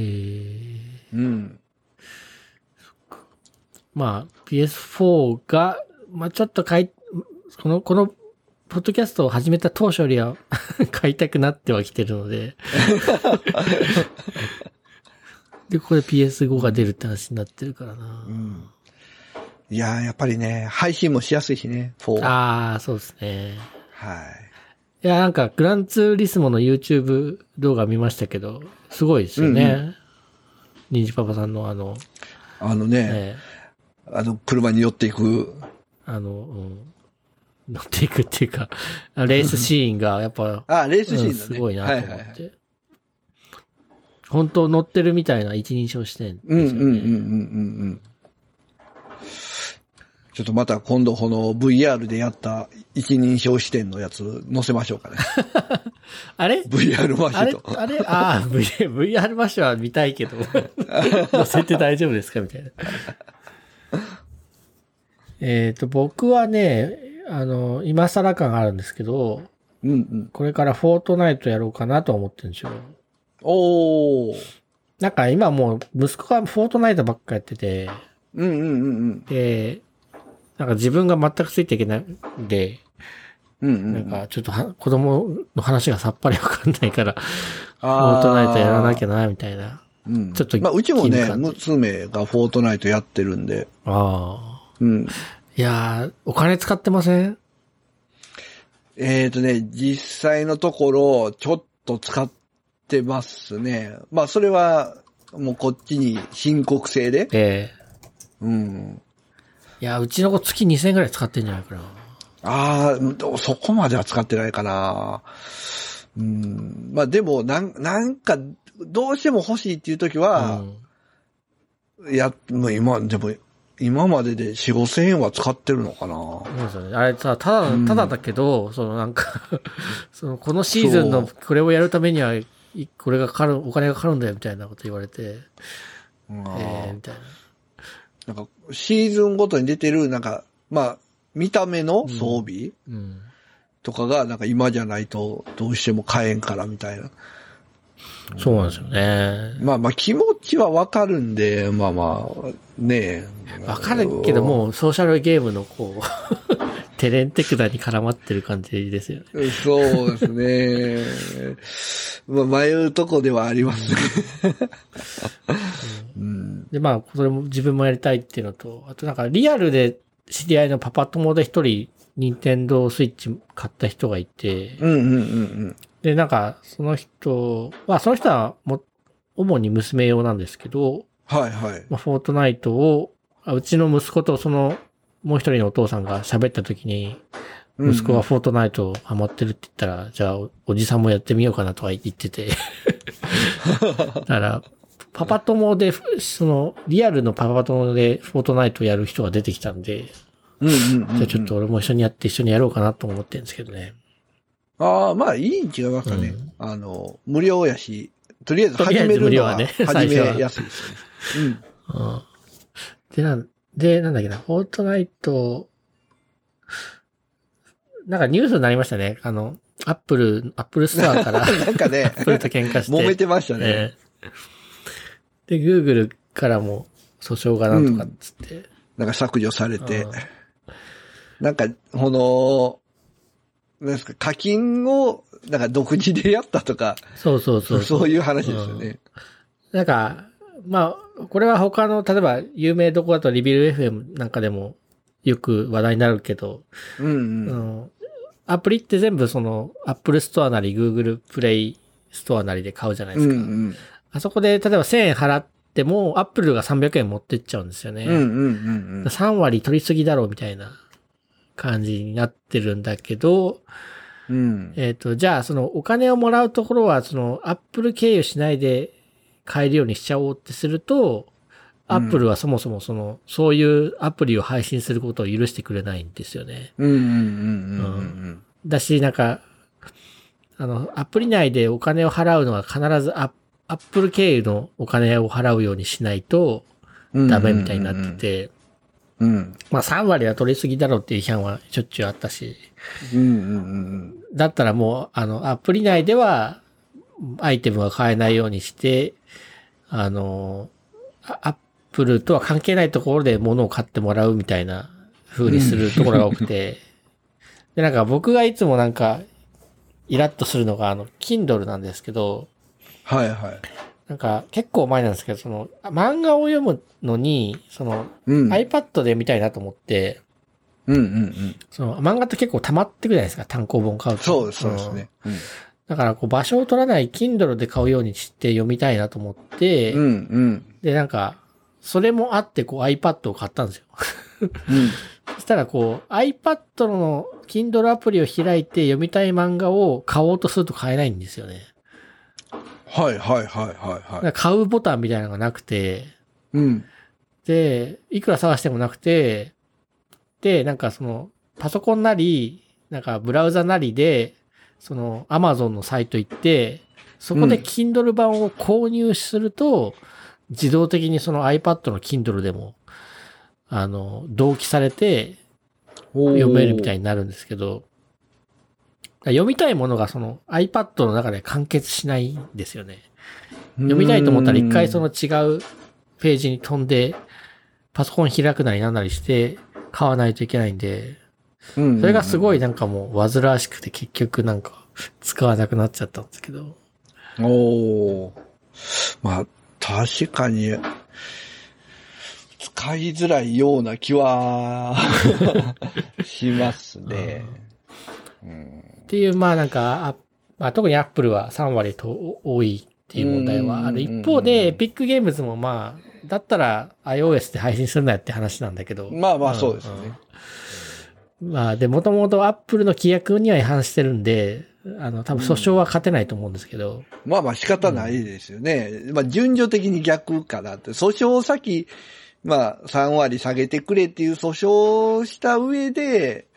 うん。まあ、PS4 が、まあちょっと買い、この、この、ポッドキャストを始めた当初よりは 買いたくなってはきてるので。で、ここで PS5 が出るって話になってるからな。うん。いやーやっぱりね、配信もしやすいしね、4は。ああ、そうですね。はい。いや、なんか、グランツーリスモの YouTube 動画見ましたけど、すごいですよね。うんニンジパパさんのあの、あのね、えあの、車に寄っていく、えあの、うん、乗っていくっていうか、レースシーンがやっぱ、あ、レースシーンのね。うんすごいなと思って。はいはいはい本当乗ってるみたいな一人称視点ですよね。うんうんうんうんうんうん。ちょっとまた今度この VR でやった一人称視点のやつ載せましょうかね。あれ？VR マシと。あれ？ああ、VR マッシュは見たいけど、乗せて大丈夫ですか？みたいな。えっと、僕はね、あの、今更感があるんですけど、うんうん。これからフォートナイトやろうかなと思ってるんですよ。おー。なんか今もう息子がフォートナイトばっかやってて、うんうんうんうん。で、なんか自分が全くついていけないんで、うんうん。なんかちょっとは子供の話がさっぱりわかんないから、フあォートナイトやらなきゃ。ゃな、みたいな。うん。ちょっとまあ、うちもね、娘がフォートナイトやってるんで。ああ。うん。いやー、お金使ってません？えっ、ー、とね、実際のところ、ちょっと使ってますね。まあ、それは、もうこっちに申告制で。えうん。えいや、うちの子月2000円くらい使ってんじゃないかな。ああ、そこまでは使ってないかな。うん。まあでも、なん、なんか、どうしても欲しいっていう時は、うん。や、もう今、でも、今までで4、5千円は使ってるのかな。そうですよね。あれさ、ただ、うんただだけど、そのなんか、その、このシーズンのこれをやるためには、いこれがかかる、お金がかかるんだよ、みたいなこと言われて、うんええみたいな。なんか、シーズンごとに出てる、なんか、まあ、見た目の装備うん。とかが、なんか今じゃないと、どうしても買えんからみたいな。そうなんですよね。まあまあ、気持ちはわかるんで、まあまあ、ねえ。わかるけど、もう、ソーシャルゲームのこう、テレンテクダに絡まってる感じですよね。そうですね。まあ、迷うとこではありますね。うん。で、まあ、それも自分もやりたいっていうのと、あとなんかリアルで知り合いのパパ友で一人、任天堂スイッチ買った人がいて、うんうんうんで、なんか、その人は、その人はも、主に娘用なんですけど、はいはい。まあ、フォートナイトを、あうちの息子とその、もう一人のお父さんが喋った時に、息子はフォートナイトハマってるって言ったら、じゃあお、おじさんもやってみようかなとか言ってて。だから、パパ友で、その、リアルのパパ友でフォートナイトやる人が出てきたんで、うんうんうんうんじゃあちょっと俺も一緒にやって一緒にやろうかなと思ってるんですけどね。ああ、まあいいん違いますかね。うんあの、無料やし、とりあえず始めるのは無料はね始めやすいですね。うん。で、なん、で、なんだっけな、フォートナイト、なんかニュースになりましたね。あの、アップル、アップルストアから、うん。なんかね、アップルと喧嘩して。揉めてましたね。ええで、Google からも訴訟がなんとかっつって。なんか削除されてうん。なんか、この、なんですか、課金を、なんか独自でやったとか、そうそうそう。そういう話ですよね。なんか、まあ、これは他の、例えば有名どこだとリビル FM なんかでもよく話題になるけど、うんうん。うんアプリって全部その Apple Store なり Google Play Store なりで買うじゃないでうんすか。うん。あそこで例えば1000円払っても Apple が300円持ってっちゃうんですよね。うんうんうん3割取りすぎだろうみたいな感じになってるんだけど、うん。うん。えっ、と、じゃあそのお金をもらうところはその Apple 経由しないで買えるようにしちゃおうってすると、アップルはそもそもその、そういうアプリを配信することを許してくれないんですよね。うんうんうんうんだし、なんか、あの、アプリ内でお金を払うのは必ずアアップル経由のお金を払うようにしないとうん。ダメみたいになってて、うん。まあ3割は取りすぎだろうっていう批判はしょっちゅうあったし、うんうんうんだったらもう、あの、アプリ内ではアイテムが買えないようにして、あの、あアップルとは関係ないところで物を買ってもらうみたいな風にするところが多くて、で、なんか僕がいつもなんか、イラッとするのが、あの、Kindle なんですけど、はいはい。なんか結構前なんですけど、その、漫画を読むのに、その、うん。iPad で見たいなと思って、うんうんうん。その、漫画って結構溜まってくじゃないですか、単行本買うと。そうです、そうですね。だから、こう、場所を取らない Kindle で買うようにして読みたいなと思って、うんうん。で、なんか、それもあって、こう iPad を買ったんですよ。うん。そしたら、こう、iPad の Kindle アプリを開いて読みたい漫画を買おうとすると買えないんですよね。はいはいはいはいはい。買うボタンみたいなのがなくて、うん。で、いくら探してもなくて、で、なんかその、パソコンなり、なんかブラウザなりで、その、アマゾンのサイト行って、そこでうん Kindle 版を購入すると、自動的にその iPad の Kindle でも、あの、同期されて読めるみたいに。になるんですけど、読みたいものがその iPad の中で完結しないんですよね。読みたいと思ったら一回その違うページに飛んで、パソコン開くなりなんなりして買わないといけないんで、うん、それがすごい。いなんかもう煩わしくて結局なんか使わなくなっちゃったんですけど。おーまあ、確かに、使いづらいような気は、しますね。うんっていう、まあなんか、あまあ、特に Apple は3割と多いっていう問題はある。うん一方で、Epic Games もまあ、だったら iOS で配信するなよって話なんだけど。まあまあんそうですね。うんまあ、で、もともと Apple の規約には違反してるんで、あの、多分訴訟は勝てないと思うんですけど。まあまあ仕方ないですよね。まあ順序的に逆かなって。訴訟を先、まあ3割下げてくれっていう訴訟をした上で、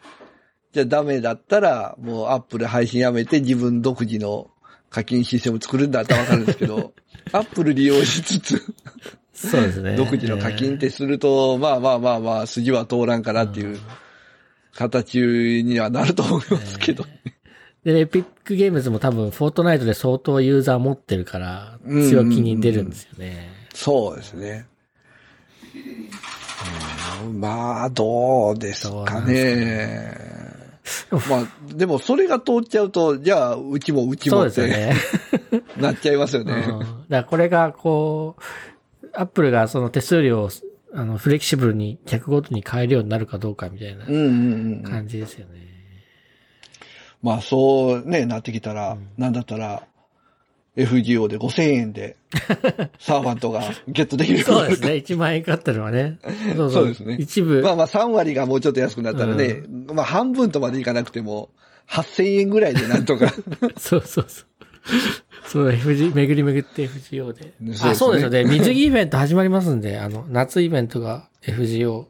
じゃあダメだったらもうアップル配信やめて自分独自の課金システム作るんだったらわかるんですけど、アップル利用しつつ、そうですね。独自の課金ってすると、まあまあまあまあ筋は通らんかなっていう形にはなると思いますけど。で、エピックゲームズも多分、フォートナイトで相当ユーザー持ってるから、うん強気に出るんですよね。そうですね。うんまあ、どうですかね。まあ、でもそれが通っちゃうと、じゃあ、うちもうちそうもってですよね。なっちゃいますよね。うんだからこれが、こう、アップルがその手数料を、あの、フレキシブルに客ごとに変えるようになるかどうかみたいなうんうんうん。感じですよね。まあ、そうね、なってきたら、うんなんだったら、FGO で5000円で、サーバントがゲットできるそうですね。1万円買ったのはね。そうそうですね一部、まあまあ3割がもうちょっと安くなったらね、まあ半分とまでいかなくても、8000円ぐらいでなんとか。そうそうそう。そう、FG、巡り巡って FGO で。あ、そうですよね。水着イベント始まりますんで、あの、夏イベントが FGO。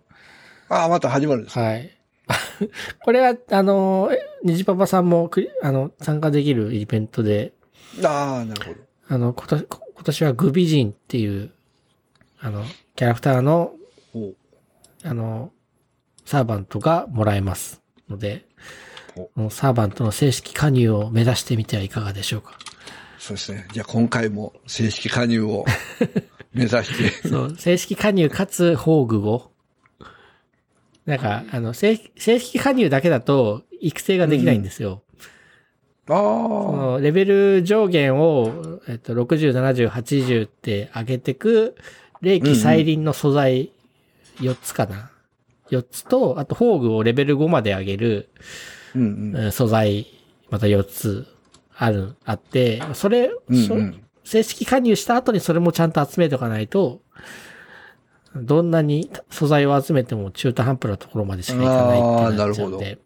ああ、また始まるんですか？はい。これは、あの、え虹パパさんもくり、あの、参加できるイベントで、ああ、なるほど。あの、今年、今年はグビジンっていう、あの、キャラクターの、おあの、サーバントがもらえますので、おもうサーバントの正式加入を目指してみてはいかがでしょうか？そうですね。じゃあ今回も正式加入を目指して。そう、正式加入かつ宝具を。なんか、あの、正正式加入だけだと育成ができないんですよ。ああ。そのレベル上限を、えっと、60、70、80って上げてく、霊気再臨の素材4つかな？4つと、あと宝具をレベル5まで上げる、うんうん。うん素材、また4つある、あって、それ、そうんうん正式加入した後にそれもちゃんと集めておかないと、どんなに素材を集めても中途半端なところまでしかいかないってなっちゃうんあーなで、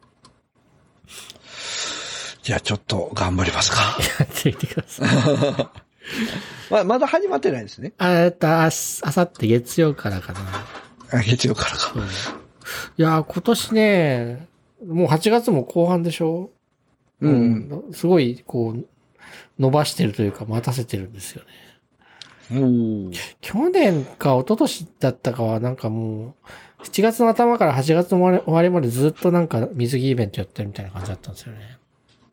じゃあちょっと頑張りますか。やってみてください。まあ、まだ始まってないですね。あえっと、ああさって月曜からかな。あ月曜からか。うんいやー、今年ね、もう8月も後半でしょ？うん。うん。すごい、こう、伸ばしてるというか待たせてるんですよね。おー去年か一昨年だったかはなんかもう、7月の頭から8月の終わり終わりまでずっとなんか水着イベントやってるみたいな感じだったんですよね。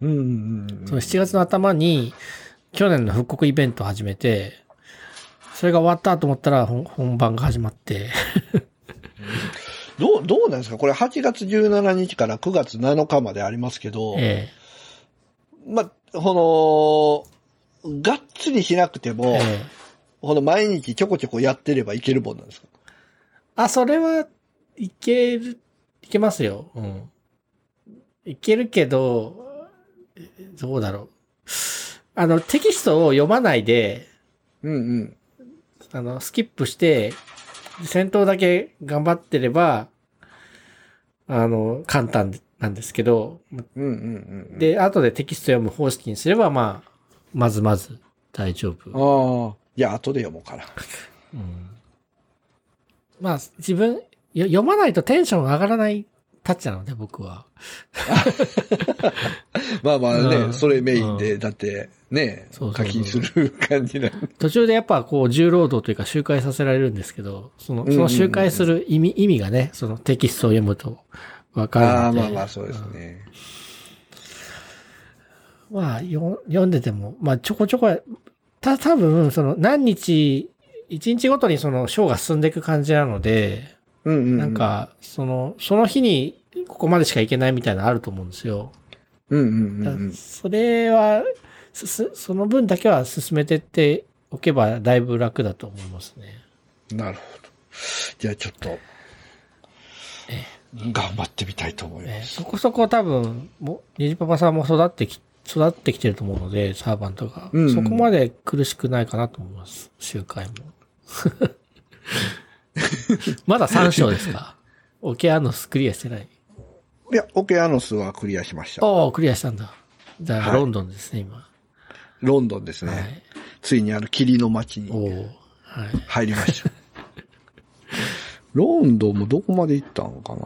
うんうんうん。その7月の頭に、去年の復刻イベントを始めて、それが終わったと思ったら本本番が始まって、どう、どうなんですか？これ8月17日から9月7日までありますけど、えまあ、この、がっつりしなくてえも、ええこの毎日ちょこちょこやってればいけるもんなんですか？あ、それはいける、いけますよ。うん。いけるけど、えどうだろう。あの、テキストを読まないで、うんうん。あの、スキップして、戦闘だけ頑張ってれば、あの、簡単なんですけど、うんうんうん。で、後でテキスト読む方式にすれば、まあ、まずまず大丈夫。ああ。いや、後で読もうかな。まあ、自分、よ読まないとテンション上がらないタッチなので、僕は。まあまあね、うんそれメインで、だって、ね、課金する感じな。途中でやっぱこう重労働というか周回させられるんですけど、その、うんうんその周回する意味、意味がね、そのテキストを読むとわかるので。ああ、まあまあ、そうですね。まあ、よ読んでても、まあ、ちょこちょこ、た、多分、その、何日、一日ごとにその、章が進んでいく感じなので、うんうん。なん、か、その、その日に、ここまでしか行けないみたいなのあると思うんですよ。うんうんうんだうん。それは、その分だけは進めてっておけば、だいぶ楽だと思いますね。なるほど。じゃあちょっと、頑張ってみたいと思います。えーそこそこ多分、もう、ニジパパさんも育ってき、育ってきてると思うので、サーバントが。うんうんそこまで苦しくないかなと思います。周回も。まだ3章ですかオケアノスクリアしてない。いや、オケアノスはクリアしました。おおクリアしたんだ。じゃあ、はいロンドンですね、今。ロンドンですね。はい。ついにあの霧の街に。入りました。ロンドンもどこまで行ったのかな？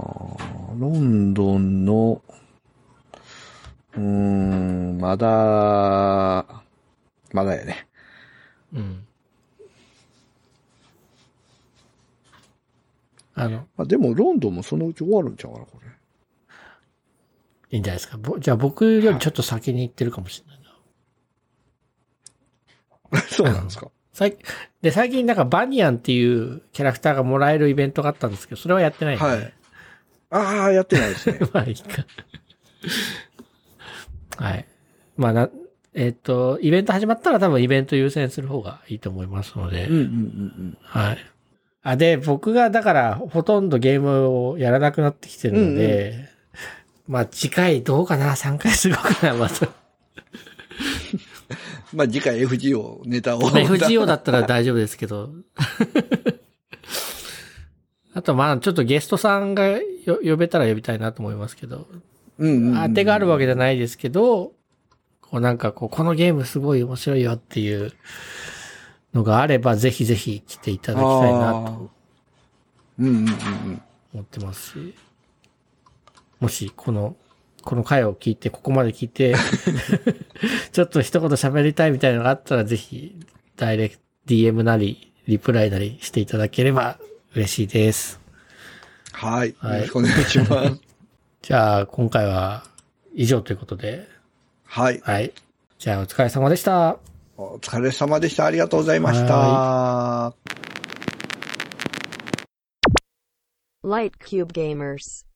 ロンドンの、うーん、まだ、まだやね。うん。あの、あでもロンドンもそのうち終わるんちゃうかな、これ。いいんじゃないですか。ぼじゃあ僕よりちょっと先に行ってるかもしれないな。そうなんですか。最で、最近なんかバニアンっていうキャラクターがもらえるイベントがあったんですけど、それはやってない、はい。ああ、やってないですね。まあいいか。はい。まあな、えっ、と、イベント始まったら多分イベント優先する方がいいと思いますので、うんうんうんはい。あ、で、僕がだからほとんどゲームをやらなくなってきてるので、まあ次回どうかな ?3 回するかな？また。うん。まあ次回 FGO ネタを。FGO だったら大丈夫ですけど。あとまあちょっとゲストさんがよ呼べたら呼びたいなと思いますけど、うんうんうん。当てがあるわけじゃないですけど、こうなんかこう、このゲームすごい面白いよっていうのがあれば、ぜひぜひ来ていただきたいなとうんうんうんうん。思ってますし、もしこの、この回を聞いて、ここまで聞いて、ちょっと一言喋りたいみたいなのがあったら、ぜひ、ダイレクト、DM なり、リプライなりしていただければ嬉しいです。はい。はいよろしくお願いします。じゃあ、今回は以上ということで、はい。はい。じゃあ、お疲れ様でした。お疲れ様でした。ありがとうございました。Light Cube Gamers.